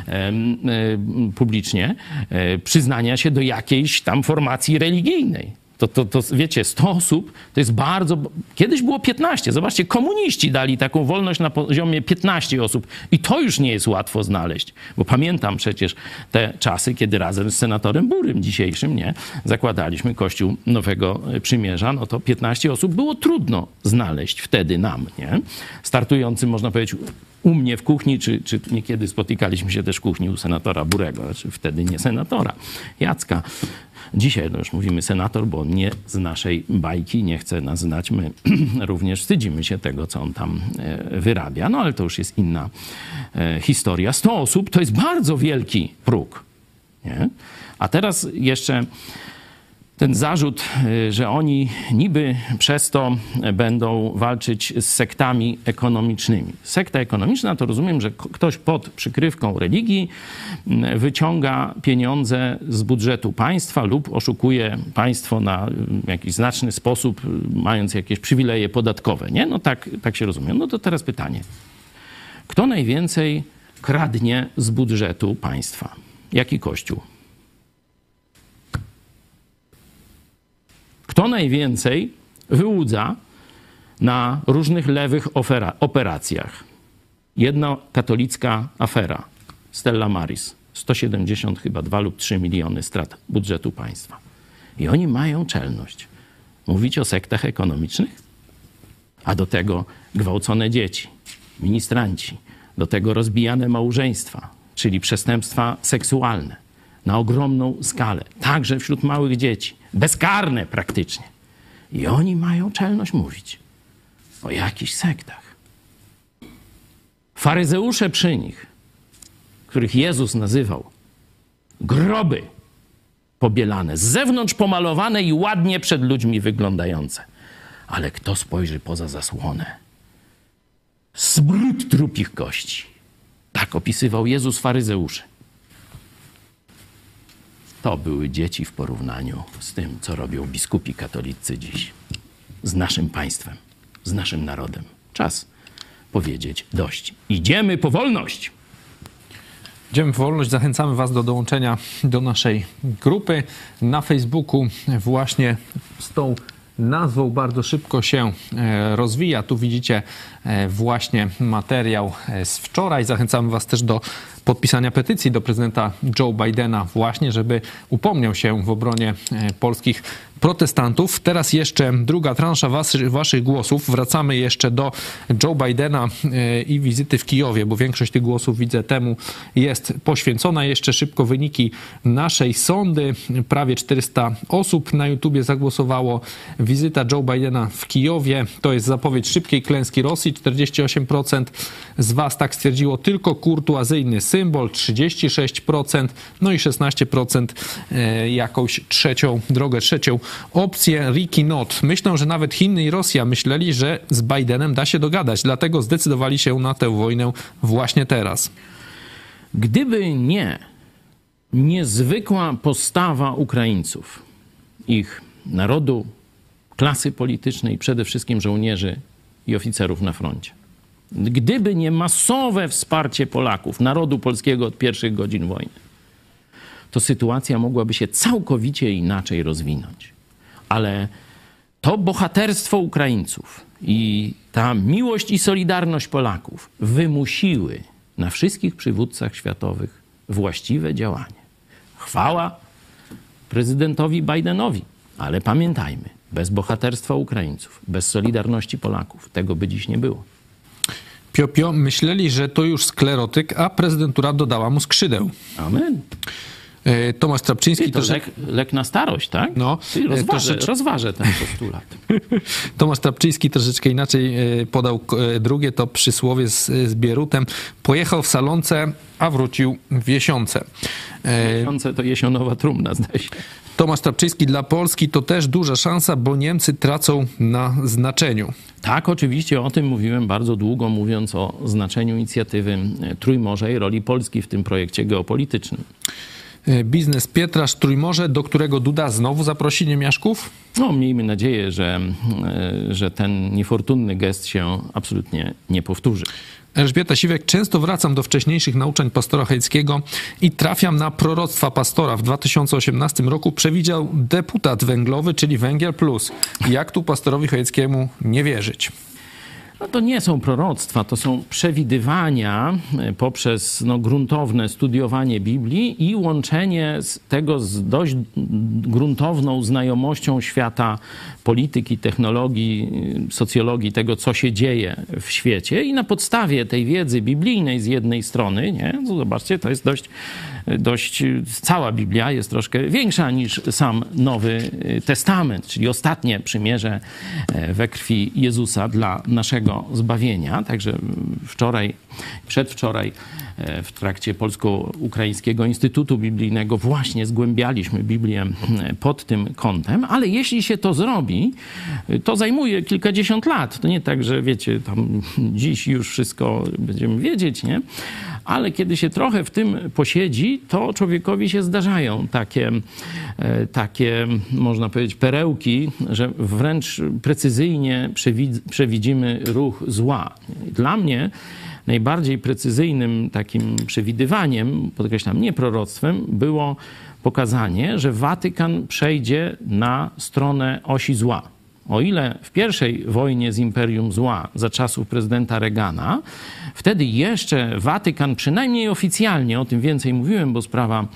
e, publicznie, e, przyznania się do jakiejś tam formacji religijnej. To, to, to wiecie, 100 osób to jest bardzo. Kiedyś było 15. Zobaczcie, komuniści dali taką wolność na poziomie 15 osób i to już nie jest łatwo znaleźć. Bo pamiętam przecież te czasy, kiedy razem z senatorem Burym dzisiejszym, nie, zakładaliśmy Kościół Nowego Przymierza, no to 15 osób było trudno znaleźć wtedy nam, nie? Startującym, można powiedzieć, u mnie w kuchni, czy, czy niekiedy spotykaliśmy się też w kuchni u senatora Burego, znaczy wtedy nie senatora, Jacka. Dzisiaj no już mówimy senator, bo nie z naszej bajki, nie chce nas znać. My (clears throat) również wstydzimy się tego, co on tam e, wyrabia. No ale to już jest inna e, historia. 100 osób to jest bardzo wielki próg. Nie? A teraz jeszcze ten zarzut, y, że oni niby przez to będą walczyć z sektami ekonomicznymi. Sekta ekonomiczna to rozumiem, że ktoś pod przykrywką religii mm, wyciąga pieniądze z budżetu państwa lub oszukuje państwo na jakiś znaczny sposób, y, mając jakieś przywileje podatkowe. Nie? No tak, tak się rozumiem. No to teraz pytanie. Kto najwięcej kradnie z budżetu państwa? Jaki kościół? Kto najwięcej wyłudza na różnych lewych operacjach? Jedna katolicka afera, Stella Maris, 170 chyba 2 lub 3 miliony strat budżetu państwa. I oni mają czelność mówić o sektach ekonomicznych? A do tego gwałcone dzieci, ministranci, do tego rozbijane małżeństwa, czyli przestępstwa seksualne na ogromną skalę, także wśród małych dzieci bezkarne praktycznie. I oni mają czelność mówić o jakichś sektach. Faryzeusze przy nich, których Jezus nazywał groby pobielane, z zewnątrz pomalowane i ładnie przed ludźmi wyglądające. Ale kto spojrzy poza zasłonę? Smród trupich kości. Tak opisywał Jezus faryzeuszy. To były dzieci w porównaniu z tym, co robią biskupi katolicy dziś. Z naszym państwem, z naszym narodem. Czas powiedzieć dość. Idziemy po wolność! Idziemy po wolność. Zachęcamy Was do dołączenia do naszej grupy na Facebooku właśnie z tą nazwą bardzo szybko się e, rozwija. Tu widzicie właśnie materiał e, z wczoraj. Zachęcamy Was też do podpisania petycji do prezydenta Joe Bidena właśnie, żeby upomniał się w obronie polskich protestantów. Teraz jeszcze druga transza was, waszych głosów. Wracamy jeszcze do Joe Bidena e, i wizyty w Kijowie, bo większość tych głosów widzę temu jest poświęcona. Jeszcze szybko wyniki naszej sądy. Prawie 400 osób na YouTubie zagłosowało. Wizyta Joe Bidena w Kijowie to jest zapowiedź szybkiej klęski Rosji. 48% z was tak stwierdziło tylko kurtuazyjny symbol, 36%, no i 16% e, jakąś trzecią drogę, trzecią opcję Ricky Not. Myślę, że nawet Chiny i Rosja myśleli, że z Bidenem da się dogadać, dlatego zdecydowali się na tę wojnę właśnie teraz. Gdyby nie niezwykła postawa Ukraińców, ich narodu, klasy politycznej, przede wszystkim żołnierzy i oficerów na froncie. Gdyby nie masowe wsparcie Polaków, narodu polskiego od pierwszych godzin wojny, to sytuacja mogłaby się całkowicie inaczej rozwinąć. Ale to bohaterstwo Ukraińców i ta miłość i solidarność Polaków wymusiły na wszystkich przywódcach światowych właściwe działanie. Chwała prezydentowi Bidenowi, ale pamiętajmy, bez bohaterstwa Ukraińców, bez solidarności Polaków, tego by dziś nie było. Piopio myśleli, że to już sklerotyk, a prezydentura dodała mu skrzydeł. Amen. E, Tomasz Trapczyński Ty, to trosze- lek, lek na starość, tak? No, Ty, e, rozważę, troszecz- rozważę ten postulat. (laughs) Tomasz Trapczyński troszeczkę inaczej e, podał drugie, to przysłowie z, z Bierutem. Pojechał w salonce, a wrócił w jesionce. E, Miesiące to jesionowa trumna, zdaje się. Tomasz Trapczyński dla Polski to też duża szansa, bo Niemcy tracą na znaczeniu. Tak, oczywiście o tym mówiłem bardzo długo, mówiąc o znaczeniu inicjatywy Trójmorza i roli Polski w tym projekcie geopolitycznym. E, Biznes Pietrasz Trójmorze, do którego Duda znowu zaprosi niemiaszków? No, miejmy nadzieję, że, e, że ten niefortunny gest się absolutnie nie powtórzy. Elżbieta Siwek, często wracam do wcześniejszych nauczeń pastora Hejckiego i trafiam na proroctwa pastora. W 2018 roku przewidział deputat węglowy, czyli Węgiel Plus. Jak tu pastorowi Chojeckiemu nie wierzyć? No to nie są proroctwa, to są przewidywania e, poprzez no, gruntowne studiowanie Biblii i łączenie tego z dość gruntowną znajomością świata polityki, technologii, y, socjologii, tego, co się dzieje w świecie. I na podstawie tej wiedzy biblijnej z jednej strony, nie, no zobaczcie, to jest dość, dość, cała Biblia jest troszkę większa niż sam Nowy Testament, czyli ostatnie przymierze e, we krwi Jezusa dla naszego zbawienia. Także wczoraj, przedwczoraj e, w trakcie Polsko-Ukraińskiego Instytutu Biblijnego właśnie zgłębialiśmy Biblię e, pod tym kątem, ale jeśli się to zrobi, e, to zajmuje kilkadziesiąt lat. To nie tak, że wiecie, tam dziś już wszystko będziemy wiedzieć, nie? Ale kiedy się trochę w tym posiedzi, to człowiekowi się zdarzają takie, e, takie można powiedzieć, perełki, że wręcz precyzyjnie przewid- przewidzimy ruch zła. Dla mnie najbardziej precyzyjnym takim przewidywaniem, podkreślam, nie proroctwem, było pokazanie, że Watykan przejdzie na stronę osi zła. O ile w pierwszej wojnie z Imperium Zła za czasów prezydenta Reagana, wtedy jeszcze Watykan, przynajmniej oficjalnie, o tym więcej mówiłem, bo sprawa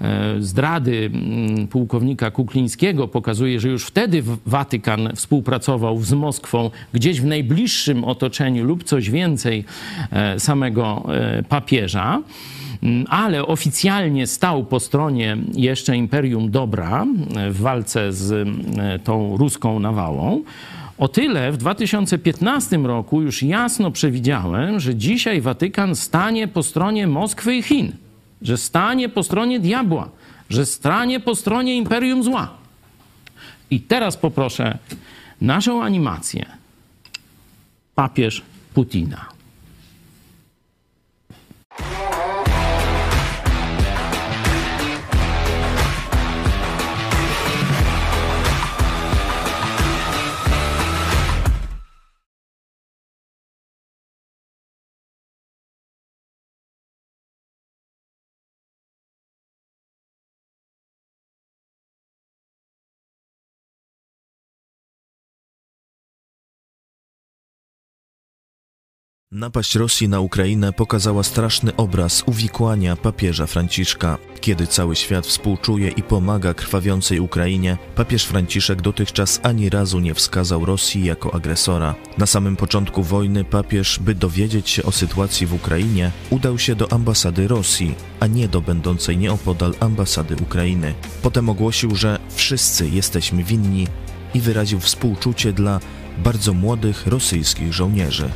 e, zdrady mm, pułkownika Kuklińskiego pokazuje, że już wtedy Watykan współpracował z Moskwą gdzieś w najbliższym otoczeniu lub coś więcej e, samego e, papieża ale oficjalnie stał po stronie jeszcze Imperium Dobra e, w walce z e, tą ruską nawałą. O tyle w 2015 roku już jasno przewidziałem, że dzisiaj Watykan stanie po stronie Moskwy i Chin, że stanie po stronie diabła, że stanie po stronie Imperium Zła. I teraz poproszę naszą animację. Papież Putina. Napaść Rosji na Ukrainę pokazała straszny obraz uwikłania papieża Franciszka. Kiedy cały świat współczuje i pomaga krwawiącej Ukrainie, papież Franciszek dotychczas ani razu nie wskazał Rosji jako agresora. Na samym początku wojny papież, by dowiedzieć się o sytuacji w Ukrainie, udał się do ambasady Rosji, a nie do będącej nieopodal ambasady Ukrainy. Potem ogłosił, że wszyscy jesteśmy winni i wyraził współczucie dla bardzo młodych rosyjskich żołnierzy.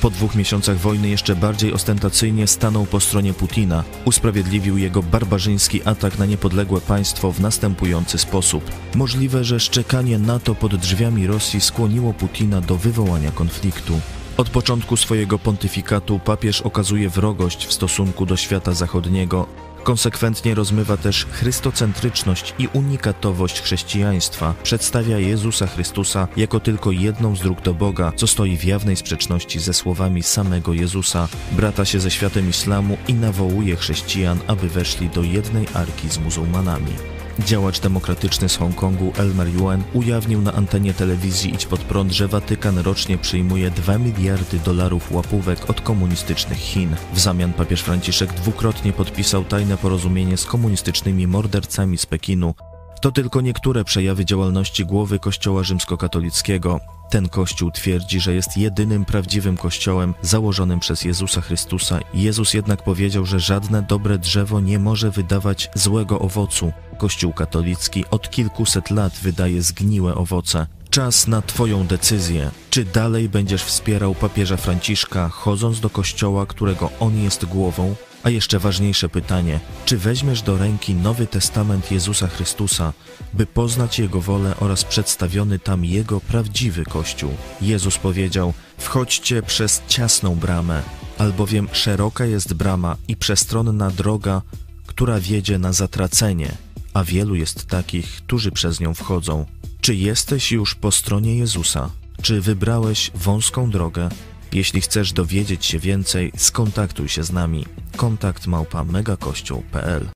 Po dwóch miesiącach wojny jeszcze bardziej ostentacyjnie stanął po stronie Putina. Usprawiedliwił jego barbarzyński atak na niepodległe państwo w następujący sposób. Możliwe, że szczekanie NATO pod drzwiami Rosji skłoniło Putina do wywołania konfliktu. Od początku swojego pontyfikatu papież okazuje wrogość w stosunku do świata zachodniego. Konsekwentnie rozmywa też chrystocentryczność i unikatowość chrześcijaństwa. Przedstawia Jezusa Chrystusa jako tylko jedną z dróg do Boga, co stoi w jawnej sprzeczności ze słowami samego Jezusa. Brata się ze światem islamu i nawołuje chrześcijan, aby weszli do jednej arki z muzułmanami. Działacz demokratyczny z Hongkongu Elmer Yuen ujawnił na antenie telewizji Idź Pod Prąd, że Watykan rocznie przyjmuje 2 miliardy dolarów łapówek od komunistycznych Chin. W zamian papież Franciszek dwukrotnie podpisał tajne porozumienie z komunistycznymi mordercami z Pekinu. To tylko niektóre przejawy działalności głowy Kościoła rzymskokatolickiego. Ten kościół twierdzi, że jest jedynym prawdziwym kościołem założonym przez Jezusa Chrystusa. Jezus jednak powiedział, że żadne dobre drzewo nie może wydawać złego owocu. Kościół katolicki od kilkuset lat wydaje zgniłe owoce. Czas na Twoją decyzję. Czy dalej będziesz wspierał papieża Franciszka, chodząc do kościoła, którego on jest głową? A jeszcze ważniejsze pytanie: czy weźmiesz do ręki Nowy Testament Jezusa Chrystusa, by poznać Jego wolę oraz przedstawiony tam Jego prawdziwy Kościół? Jezus powiedział: Wchodźcie przez ciasną bramę, albowiem szeroka jest brama i przestronna droga, która wiedzie na zatracenie, a wielu jest takich, którzy przez nią wchodzą. Czy jesteś już po stronie Jezusa? Czy wybrałeś wąską drogę? Jeśli chcesz dowiedzieć się więcej, skontaktuj się z nami. Kontakt małpa megakościół.pl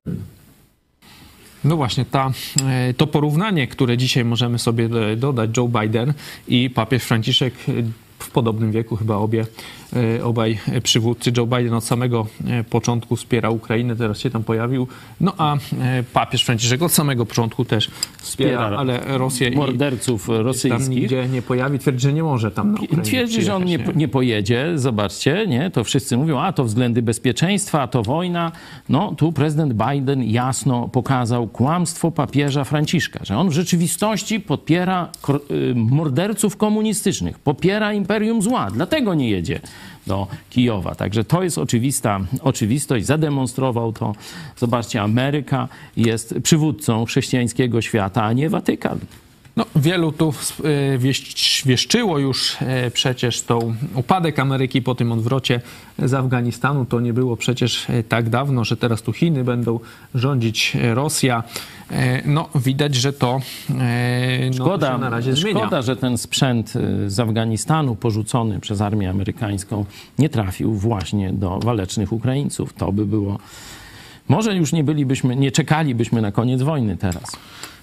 No właśnie, ta, e, to porównanie, które dzisiaj możemy sobie e, dodać, Joe Biden i papież Franciszek e, w podobnym wieku, chyba obie, obaj przywódcy. Joe Biden od samego początku wspiera Ukrainę, teraz się tam pojawił. No a papież Franciszek od samego początku też wspiera, ale Rosję morderców i rosyjskich. tam nigdzie nie pojawi. Twierdzi, że nie może tam na Ukrainę Twierdzi, że on nie, nie pojedzie, zobaczcie, nie? To wszyscy mówią, a to względy bezpieczeństwa, a to wojna. No, tu prezydent Biden jasno pokazał kłamstwo papieża Franciszka, że on w rzeczywistości popiera kor- y, morderców komunistycznych, popiera imperium zła, dlatego nie jedzie do Kijowa. Także to jest oczywista oczywistość, zademonstrował to. Zobaczcie, Ameryka jest przywódcą chrześcijańskiego świata, a nie Watykan. No, wielu tu wieś- wieszczyło już e, przecież tą upadek Ameryki po tym odwrocie z Afganistanu. To nie było przecież e, tak dawno, że teraz tu Chiny będą rządzić Rosja. No, widać, że to no, Szkoda, się na razie zmienia. szkoda, że ten sprzęt y, z Afganistanu porzucony przez armię amerykańską nie trafił właśnie do walecznych Ukraińców. To by było. Może już nie bylibyśmy, nie czekalibyśmy na koniec wojny teraz.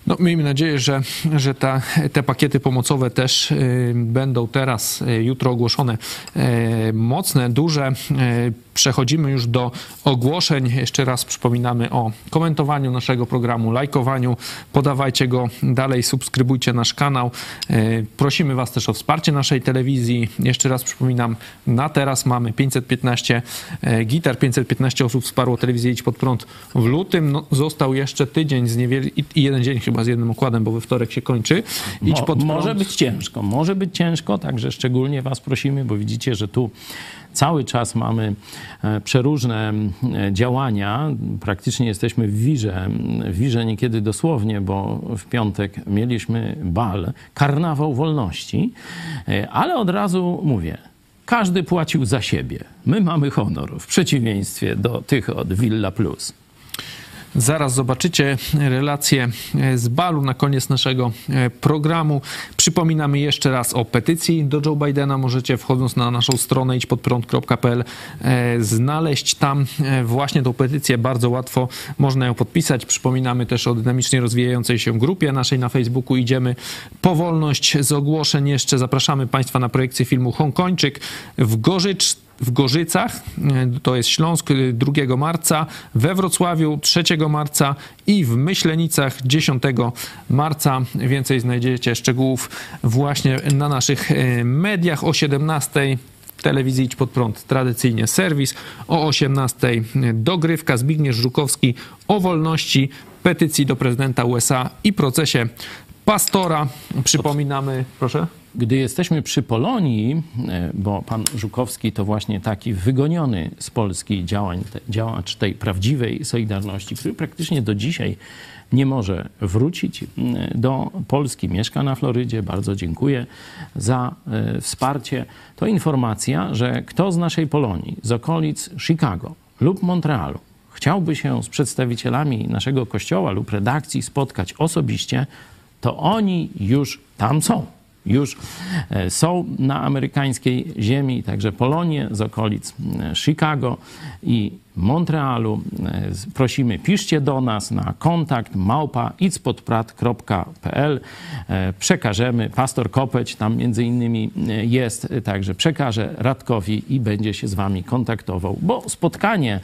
No, miejmy nadzieję, że, że ta, te pakiety pomocowe też y, będą teraz, y, jutro ogłoszone, y, mocne, duże. Przechodzimy już do ogłoszeń. Jeszcze raz przypominamy o komentowaniu naszego programu, lajkowaniu. Podawajcie go dalej, subskrybujcie nasz kanał. Y, Prosimy Was też o wsparcie naszej telewizji. Jeszcze raz przypominam, na teraz mamy 515 e, gitar, 515 osób wsparło telewizję Idź Pod Prąd w lutym. No, został jeszcze tydzień z niewiel... i jeden dzień chyba z jednym okładem, bo we wtorek się kończy. Idź Mo- Pod Prąd. może być ciężko, może być ciężko, także szczególnie Was prosimy, bo widzicie, że tu cały czas mamy e, przeróżne e, działania. Praktycznie jesteśmy w wirze, w wirze niekiedy dosłownie, bo w piątek mieliśmy bal, karnawał wolności, e, ale od razu mówię, każdy płacił za siebie. My mamy honor, w przeciwieństwie do tych od Villa Plus. Zaraz zobaczycie relację e, z balu na koniec naszego e, programu. Przypominamy jeszcze raz o petycji do Joe Bidena. Możecie wchodząc na naszą stronę idźpodprąd.pl e, znaleźć tam właśnie tą petycję. Bardzo łatwo można ją podpisać. Przypominamy też o dynamicznie rozwijającej się grupie naszej na Facebooku. Idziemy po wolność z ogłoszeń. Jeszcze zapraszamy Państwa na projekcję filmu Hongkończyk w Gorzycz w Gorzycach, e, to jest Śląsk, e, 2 marca, we Wrocławiu 3 marca i w Myślenicach 10 marca. Więcej znajdziecie szczegółów właśnie na naszych e, mediach o 17 w telewizji Idź Pod Prąd tradycyjnie serwis, o 18 dogrywka Zbigniew Żukowski o wolności, petycji do prezydenta USA i procesie pastora. Przypominamy, proszę. Gdy jesteśmy przy Polonii, e, bo pan Żukowski to właśnie taki wygoniony z Polski działań, działacz tej prawdziwej Solidarności, który praktycznie do dzisiaj nie może wrócić m, do Polski, mieszka na Florydzie. Bardzo dziękuję za e, wsparcie. To informacja, że kto z naszej Polonii, z okolic Chicago lub Montrealu chciałby się z przedstawicielami naszego kościoła lub redakcji spotkać osobiście, to oni już tam są już e, są na amerykańskiej ziemi, także Polonie z okolic e, Chicago i Montrealu. E, prosimy, piszcie do nas na kontakt małpa. Przekażemy, pastor Kopeć tam między innymi jest, także przekaże Radkowi i będzie się z wami kontaktował, bo spotkanie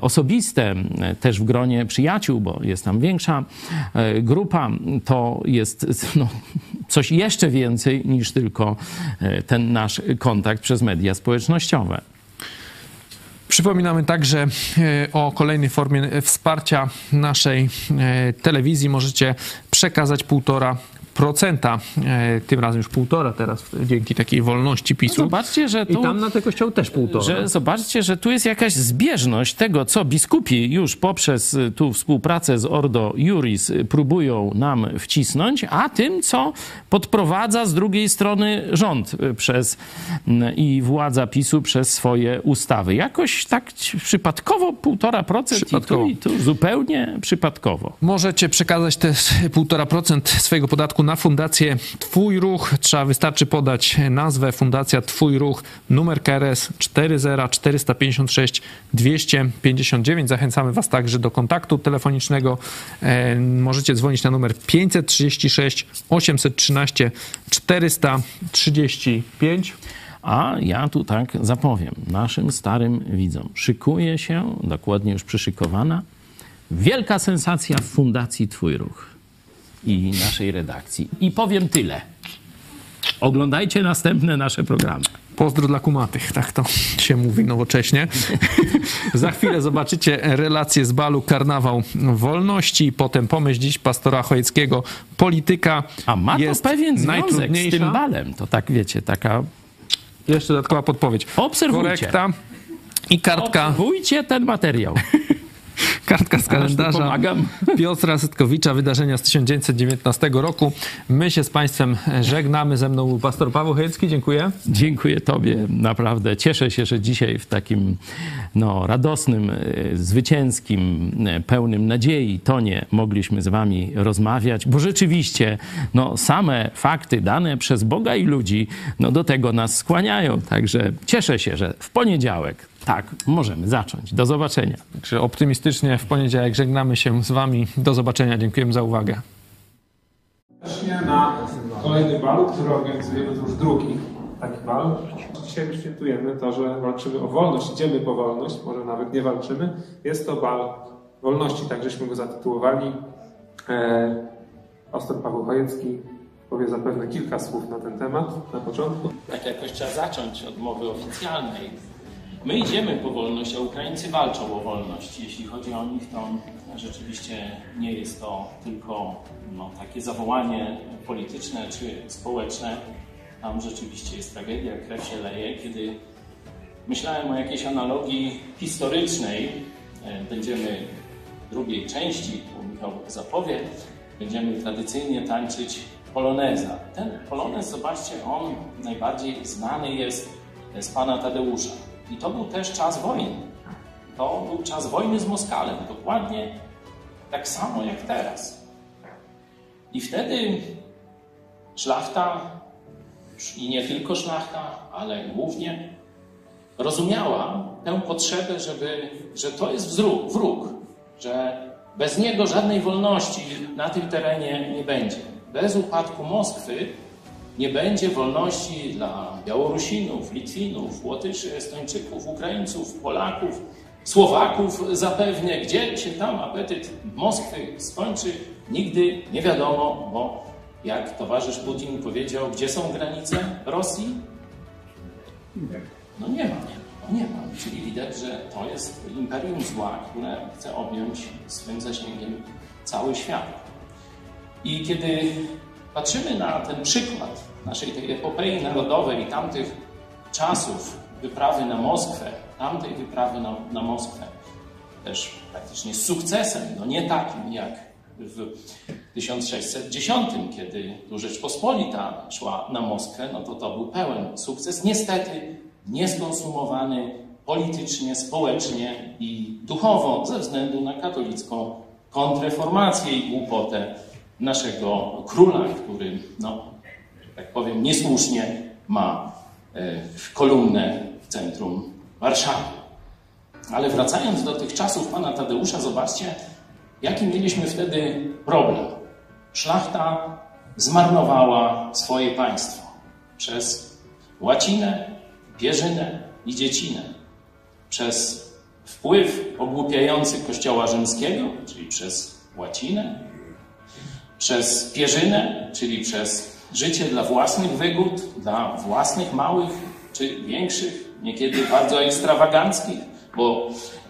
osobiste też w gronie przyjaciół, bo jest tam większa grupa, to jest no, coś jeszcze więcej niż tylko e, ten nasz kontakt przez media społecznościowe. Przypominamy także e, o kolejnej formie wsparcia naszej e, telewizji. Możecie przekazać półtora procenta, e, tym razem już półtora teraz dzięki takiej wolności PiSu. No zobaczcie, że tu, I tam na te kościoły też półtora. Że zobaczcie, że tu jest jakaś zbieżność tego, co biskupi już poprzez y, tu współpracę z Ordo Juris próbują nam wcisnąć, a tym, co podprowadza z drugiej strony rząd przez i władza PiSu przez swoje ustawy. Jakoś tak przypadkowo półtora procent i tu, i tu zupełnie przypadkowo. Możecie przekazać te półtora procent swojego podatku na Fundację Twój Ruch. Trzeba, wystarczy podać nazwę Fundacja Twój Ruch, numer KRS 40456 259. Zachęcamy Was także do kontaktu telefonicznego. E, możecie dzwonić na numer 536 813 435. A ja tu tak zapowiem naszym starym widzom. Szykuje się, dokładnie już przyszykowana, wielka sensacja w Fundacji Twój Ruch i naszej redakcji. I powiem tyle. Oglądajcie następne nasze programy. Pozdro dla kumatych, tak to się mówi nowocześnie. (laughs) Za chwilę zobaczycie relację z balu Karnawał Wolności, potem pomyśl dziś pastora Chojeckiego, polityka A ma to pewien związek z tym balem, to tak wiecie, taka... Jeszcze dodatkowa podpowiedź. Obserwujcie. Korekta i kartka. Obserwujcie ten materiał. (laughs) Kartka z kalendarza (laughs) Piotra Sytkowicza, wydarzenia z 1919 roku. My się z Państwem żegnamy. Ze mną był pastor Paweł Chojecki. Dziękuję. Dziękuję Tobie. Naprawdę cieszę się, że dzisiaj w takim no, radosnym, e, zwycięskim, e, pełnym nadziei tonie mogliśmy z Wami rozmawiać, bo rzeczywiście no, same fakty dane przez Boga i ludzi no, do tego nas skłaniają. Także cieszę się, że w poniedziałek tak, możemy zacząć. Do zobaczenia. Także optymistycznie w poniedziałek żegnamy się z Wami. Do zobaczenia. Dziękujemy za uwagę. Na kolejny bal, który organizujemy, to już drugi taki bal. Dzisiaj świętujemy to, że walczymy o wolność, idziemy po wolność, może nawet nie walczymy. Jest to bal wolności, tak żeśmy go zatytułowali. E, Paweł Chojecki powie zapewne kilka słów na ten temat na początku. Tak jakoś trzeba zacząć od mowy oficjalnej My idziemy po wolność, a Ukraińcy walczą o wolność. Jeśli chodzi o nich, to rzeczywiście nie jest to tylko no, takie zawołanie polityczne czy społeczne. Tam rzeczywiście jest tragedia, krew się leje. Kiedy myślałem o jakiejś analogii historycznej, e, będziemy w drugiej części, bo Michał zapowie, będziemy tradycyjnie tańczyć poloneza. Ten polonez, zobaczcie, on najbardziej znany jest z pana Tadeusza. I to był też czas wojny. To był czas wojny z Moskalem, dokładnie tak samo jak teraz. I wtedy szlachta, i nie tylko szlachta, ale głównie, rozumiała tę potrzebę, żeby, że to jest wzruk, wróg, że bez niego żadnej wolności na tym terenie nie będzie. Bez upadku Moskwy nie będzie wolności dla Białorusinów, Litwinów, Łotyszy, Estończyków, Ukraińców, Polaków, Słowaków zapewne. Gdzie się tam apetyt Moskwy skończy, nigdy nie wiadomo, bo jak towarzysz Putin powiedział, gdzie są granice Rosji? No nie ma, no nie ma. Czyli widać, że to jest imperium zła, które chce objąć swym zasięgiem cały świat. I kiedy patrzymy na ten przykład naszej tej epopei narodowej tamtych czasów wyprawy na Moskwę, tamtej wyprawy na, na Moskwę, też praktycznie z sukcesem, no nie takim jak w 1610, kiedy Rzeczpospolita szła na Moskwę, no to to był pełen sukces, niestety nieskonsumowany politycznie, społecznie i duchowo ze względu na katolicką kontreformację i głupotę naszego króla, który, no, tak powiem, niesłusznie ma e, kolumnę w centrum Warszawy. Ale wracając do tych czasów pana Tadeusza, zobaczcie, jaki mieliśmy wtedy problem. Szlachta zmarnowała swoje państwo przez łacinę, pierzynę i dziecinę, przez wpływ ogłupiający Kościoła Rzymskiego, czyli przez łacinę, przez pierzynę, czyli przez życie dla własnych wygód, dla własnych małych czy większych, niekiedy bardzo ekstrawaganckich, bo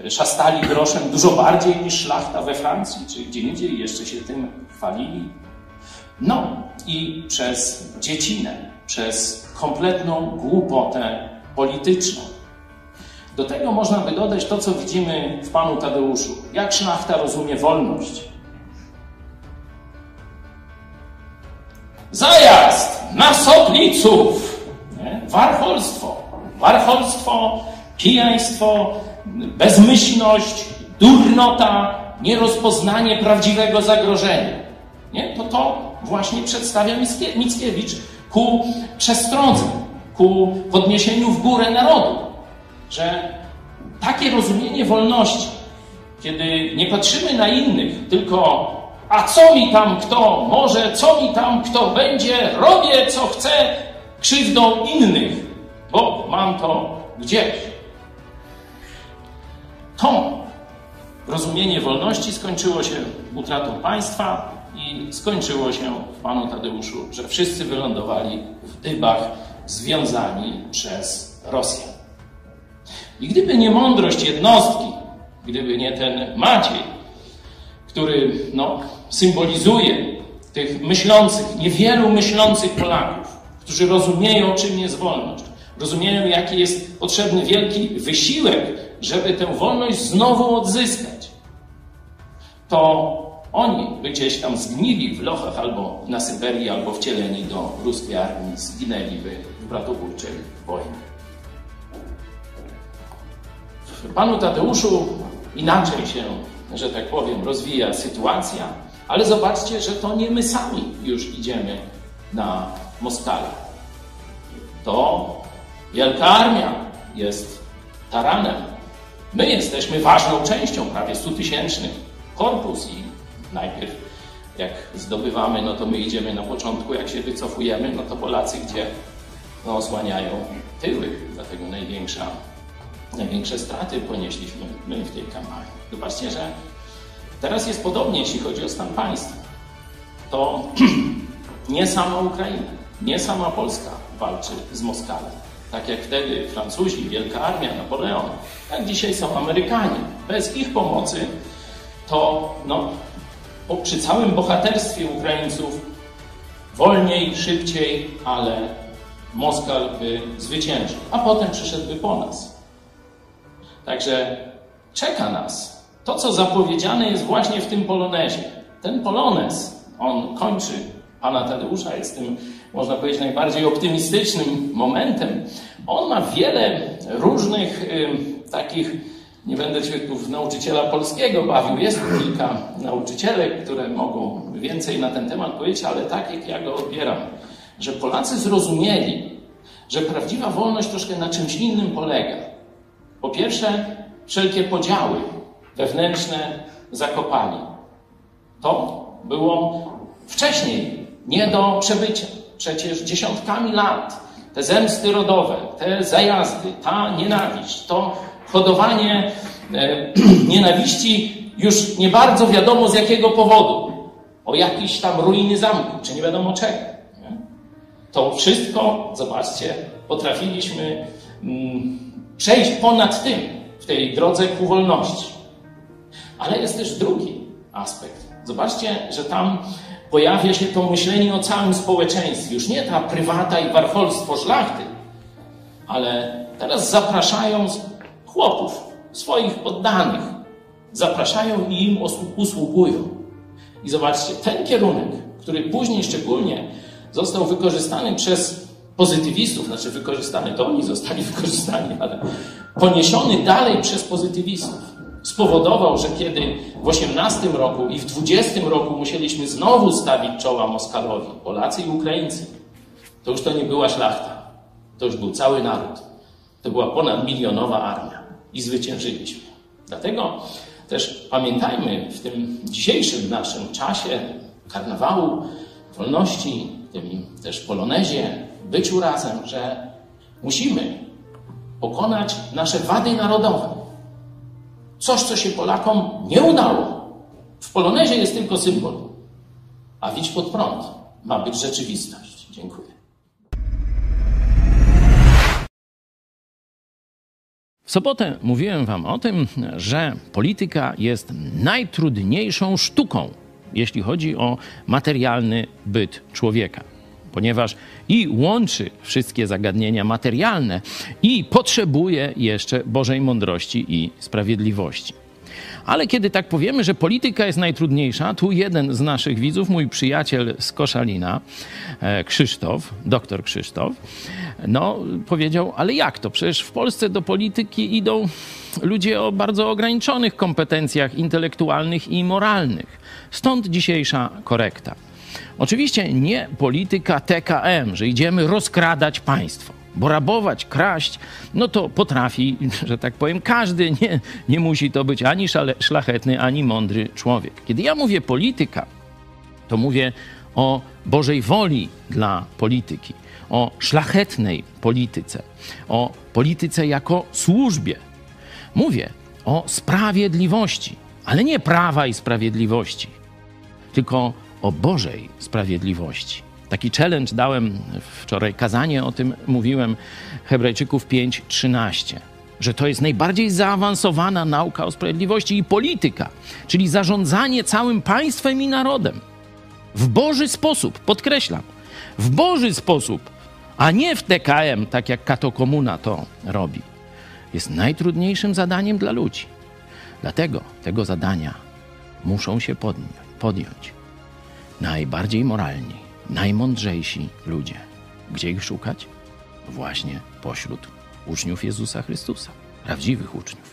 szastali groszem dużo bardziej niż szlachta we Francji czy gdzie indziej, jeszcze się tym chwalili. No i przez dziecinę, przez kompletną głupotę polityczną. Do tego można by dodać to, co widzimy w panu Tadeuszu. Jak szlachta rozumie wolność? Zajazd na Sopliców! Nie? Warcholstwo. Pijaństwo, bezmyślność, durnota, nierozpoznanie prawdziwego zagrożenia. Nie? To to właśnie przedstawia Mickiewicz ku przestrodze, ku podniesieniu w górę narodu. Że takie rozumienie wolności, kiedy nie patrzymy na innych, tylko a co mi tam kto może, co mi tam kto będzie, robię co chcę krzywdą innych, bo mam to gdzieś. To rozumienie wolności skończyło się utratą państwa i skończyło się w panu Tadeuszu, że wszyscy wylądowali w dybach związani przez Rosję. I gdyby nie mądrość jednostki, gdyby nie ten Maciej, który no, symbolizuje tych myślących, niewielu myślących Polaków, którzy rozumieją, czym jest wolność, rozumieją, jaki jest potrzebny wielki wysiłek, żeby tę wolność znowu odzyskać, to oni by gdzieś tam zgnili w lochach albo na Syberii, albo wcieleni do ruskiej armii, zginęliby w bratobójczej wojnie. Panu Tadeuszu inaczej się, że tak powiem, rozwija sytuacja, ale zobaczcie, że to nie my sami już idziemy na Moskale. To wielka armia jest taranem. My jesteśmy ważną częścią, prawie 100-tysięczny korpus i najpierw jak zdobywamy, no to my idziemy na początku, jak się wycofujemy, no to Polacy gdzie no, osłaniają tyły, dlatego największa, największe straty ponieśliśmy my w tej kampanii. Zobaczcie, że teraz jest podobnie, jeśli chodzi o stan państwa. To (clears throat) nie sama Ukraina, nie sama Polska walczy z Moskalem. Tak jak wtedy Francuzi, Wielka Armia, Napoleon, tak dzisiaj są Amerykanie. Bez ich pomocy to no, przy całym bohaterstwie Ukraińców wolniej, szybciej, ale Moskal by zwyciężył, a potem przyszedłby po nas. Także czeka nas to, co zapowiedziane jest właśnie w tym polonezie. Ten polonez, on kończy pana Tadeusza, jest tym, można powiedzieć, najbardziej optymistycznym momentem. On ma wiele różnych y, takich nie będę się tu w nauczyciela polskiego bawił. Jest kilka nauczycielek, które mogą więcej na ten temat powiedzieć, ale tak jak ja go odbieram, że Polacy zrozumieli, że prawdziwa wolność troszkę na czymś innym polega. Po pierwsze, wszelkie podziały wewnętrzne zakopali. To było wcześniej nie do przebycia. Przecież dziesiątkami lat te zemsty rodowe, te zajazdy, ta nienawiść, to hodowanie e, (clears throat) nienawiści już nie bardzo wiadomo z jakiego powodu. O jakiś tam ruiny zamku, czy nie wiadomo czego. Nie? To wszystko, zobaczcie, potrafiliśmy mm, przejść ponad tym w tej drodze ku wolności. Ale jest też drugi aspekt. Zobaczcie, że tam pojawia się to myślenie o całym społeczeństwie. Już nie ta prywata i warcholstwo szlachty, ale teraz zapraszają chłopów, swoich poddanych. Zapraszają i im usługują. I zobaczcie, ten kierunek, który później szczególnie został wykorzystany przez pozytywistów, znaczy wykorzystany, to oni zostali (laughs) wykorzystani, ale poniesiony dalej przez pozytywistów, spowodował, że kiedy w 18 roku i w 20 roku musieliśmy znowu stawić czoła Moskalowi, Polacy i Ukraińcy, to już to nie była szlachta, to już był cały naród. To była ponadmilionowa armia i zwyciężyliśmy. Dlatego też pamiętajmy w tym dzisiejszym naszym czasie karnawału, wolności, tym też polonezie, byciu razem, że musimy pokonać nasze wady narodowe. Coś, co się Polakom nie udało. W polonezie jest tylko symbol, a widź pod prąd ma być rzeczywistość. Dziękuję. W sobotę mówiłem Wam o tym, że polityka jest najtrudniejszą sztuką, jeśli chodzi o materialny byt człowieka, ponieważ i łączy wszystkie zagadnienia materialne, i potrzebuje jeszcze Bożej mądrości i sprawiedliwości. Ale kiedy tak powiemy, że polityka jest najtrudniejsza, tu jeden z naszych widzów, mój przyjaciel z Koszalina, e, Krzysztof, doktor Krzysztof, no powiedział, ale jak to? Przecież w Polsce do polityki idą ludzie o bardzo ograniczonych kompetencjach intelektualnych i moralnych. Stąd dzisiejsza korekta. Oczywiście nie polityka TKM, że idziemy rozkradać państwo. Bo rabować, kraść, no to potrafi, (laughs) że tak powiem, każdy. Nie, nie musi to być ani szlachetny, ani mądry człowiek. Kiedy ja mówię polityka, to mówię o Bożej woli dla polityki, o szlachetnej polityce, o polityce jako służbie. Mówię o sprawiedliwości, ale nie prawa i sprawiedliwości, tylko o Bożej sprawiedliwości. Taki challenge dałem wczoraj, kazanie o tym mówiłem, Hebrajczyków 5:13, że to jest najbardziej zaawansowana nauka o sprawiedliwości i polityka, czyli zarządzanie całym państwem i narodem w Boży sposób, podkreślam, w Boży sposób, a nie w TKM, tak jak katokomuna to robi, jest najtrudniejszym zadaniem dla ludzi. Dlatego tego zadania muszą się podjąć najbardziej moralni, najmądrzejsi ludzie. Gdzie ich szukać? Właśnie pośród uczniów Jezusa Chrystusa, prawdziwych uczniów.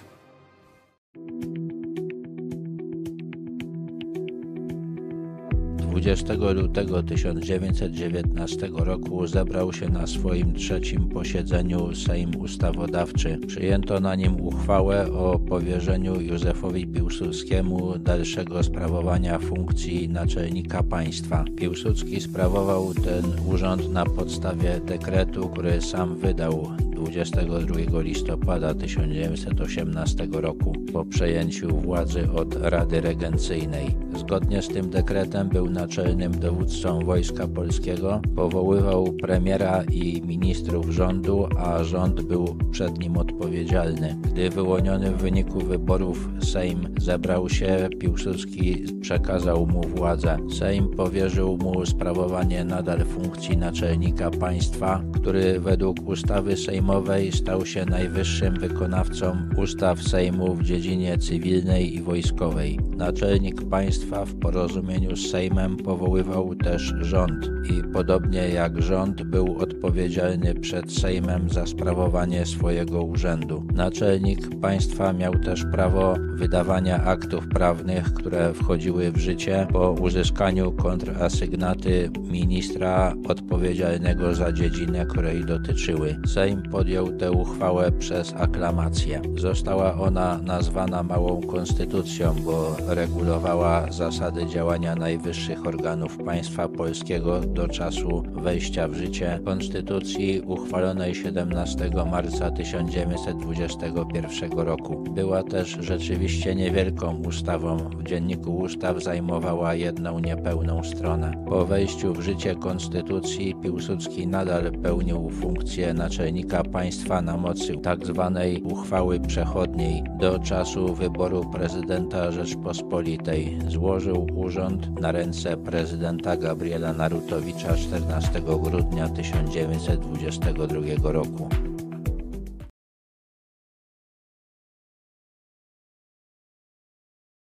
20 lutego 1919 roku zebrał się na swoim trzecim posiedzeniu Sejm Ustawodawczy. Przyjęto na nim uchwałę o powierzeniu Józefowi Piłsudskiemu dalszego sprawowania funkcji naczelnika państwa. Piłsudski sprawował ten urząd na podstawie dekretu, który sam wydał 22 listopada 1918 roku po przejęciu władzy od Rady Regencyjnej. Zgodnie z tym dekretem był naczelnym dowódcą Wojska Polskiego, powoływał premiera i ministrów rządu, a rząd był przed nim odpowiedzialny. Gdy wyłoniony w wyniku wyborów Sejm zebrał się, Piłsudski przekazał mu władzę. Sejm powierzył mu sprawowanie nadal funkcji naczelnika państwa, który według ustawy sejmowej stał się najwyższym wykonawcą ustaw Sejmu w dziedzinie cywilnej i wojskowej. Naczelnik państwa w porozumieniu z Sejmem powoływał też rząd i podobnie jak rząd był odpowiedzialny przed Sejmem za sprawowanie swojego urzędu. Naczelnik państwa miał też prawo wydawania aktów prawnych, które wchodziły w życie po uzyskaniu kontrasygnaty ministra odpowiedzialnego za dziedzinę, której dotyczyły. Sejm podjął tę uchwałę przez aklamację. Została ona nazwana Małą Konstytucją, bo regulowała zasady działania najwyższych organów państwa polskiego do czasu wejścia w życie Konstytucji uchwalonej 17 marca 1921 roku. Była też rzeczywiście niewielką ustawą. W dzienniku ustaw zajmowała jedną niepełną stronę. Po wejściu w życie Konstytucji Piłsudski nadal pełnił funkcję naczelnika państwa na mocy tzw. Tak uchwały przechodniej do czasu wyboru prezydenta Rzeczpospolitej. Złożył urząd na ręce prezydenta Gabriela Narutowicza 14 grudnia 1922 roku.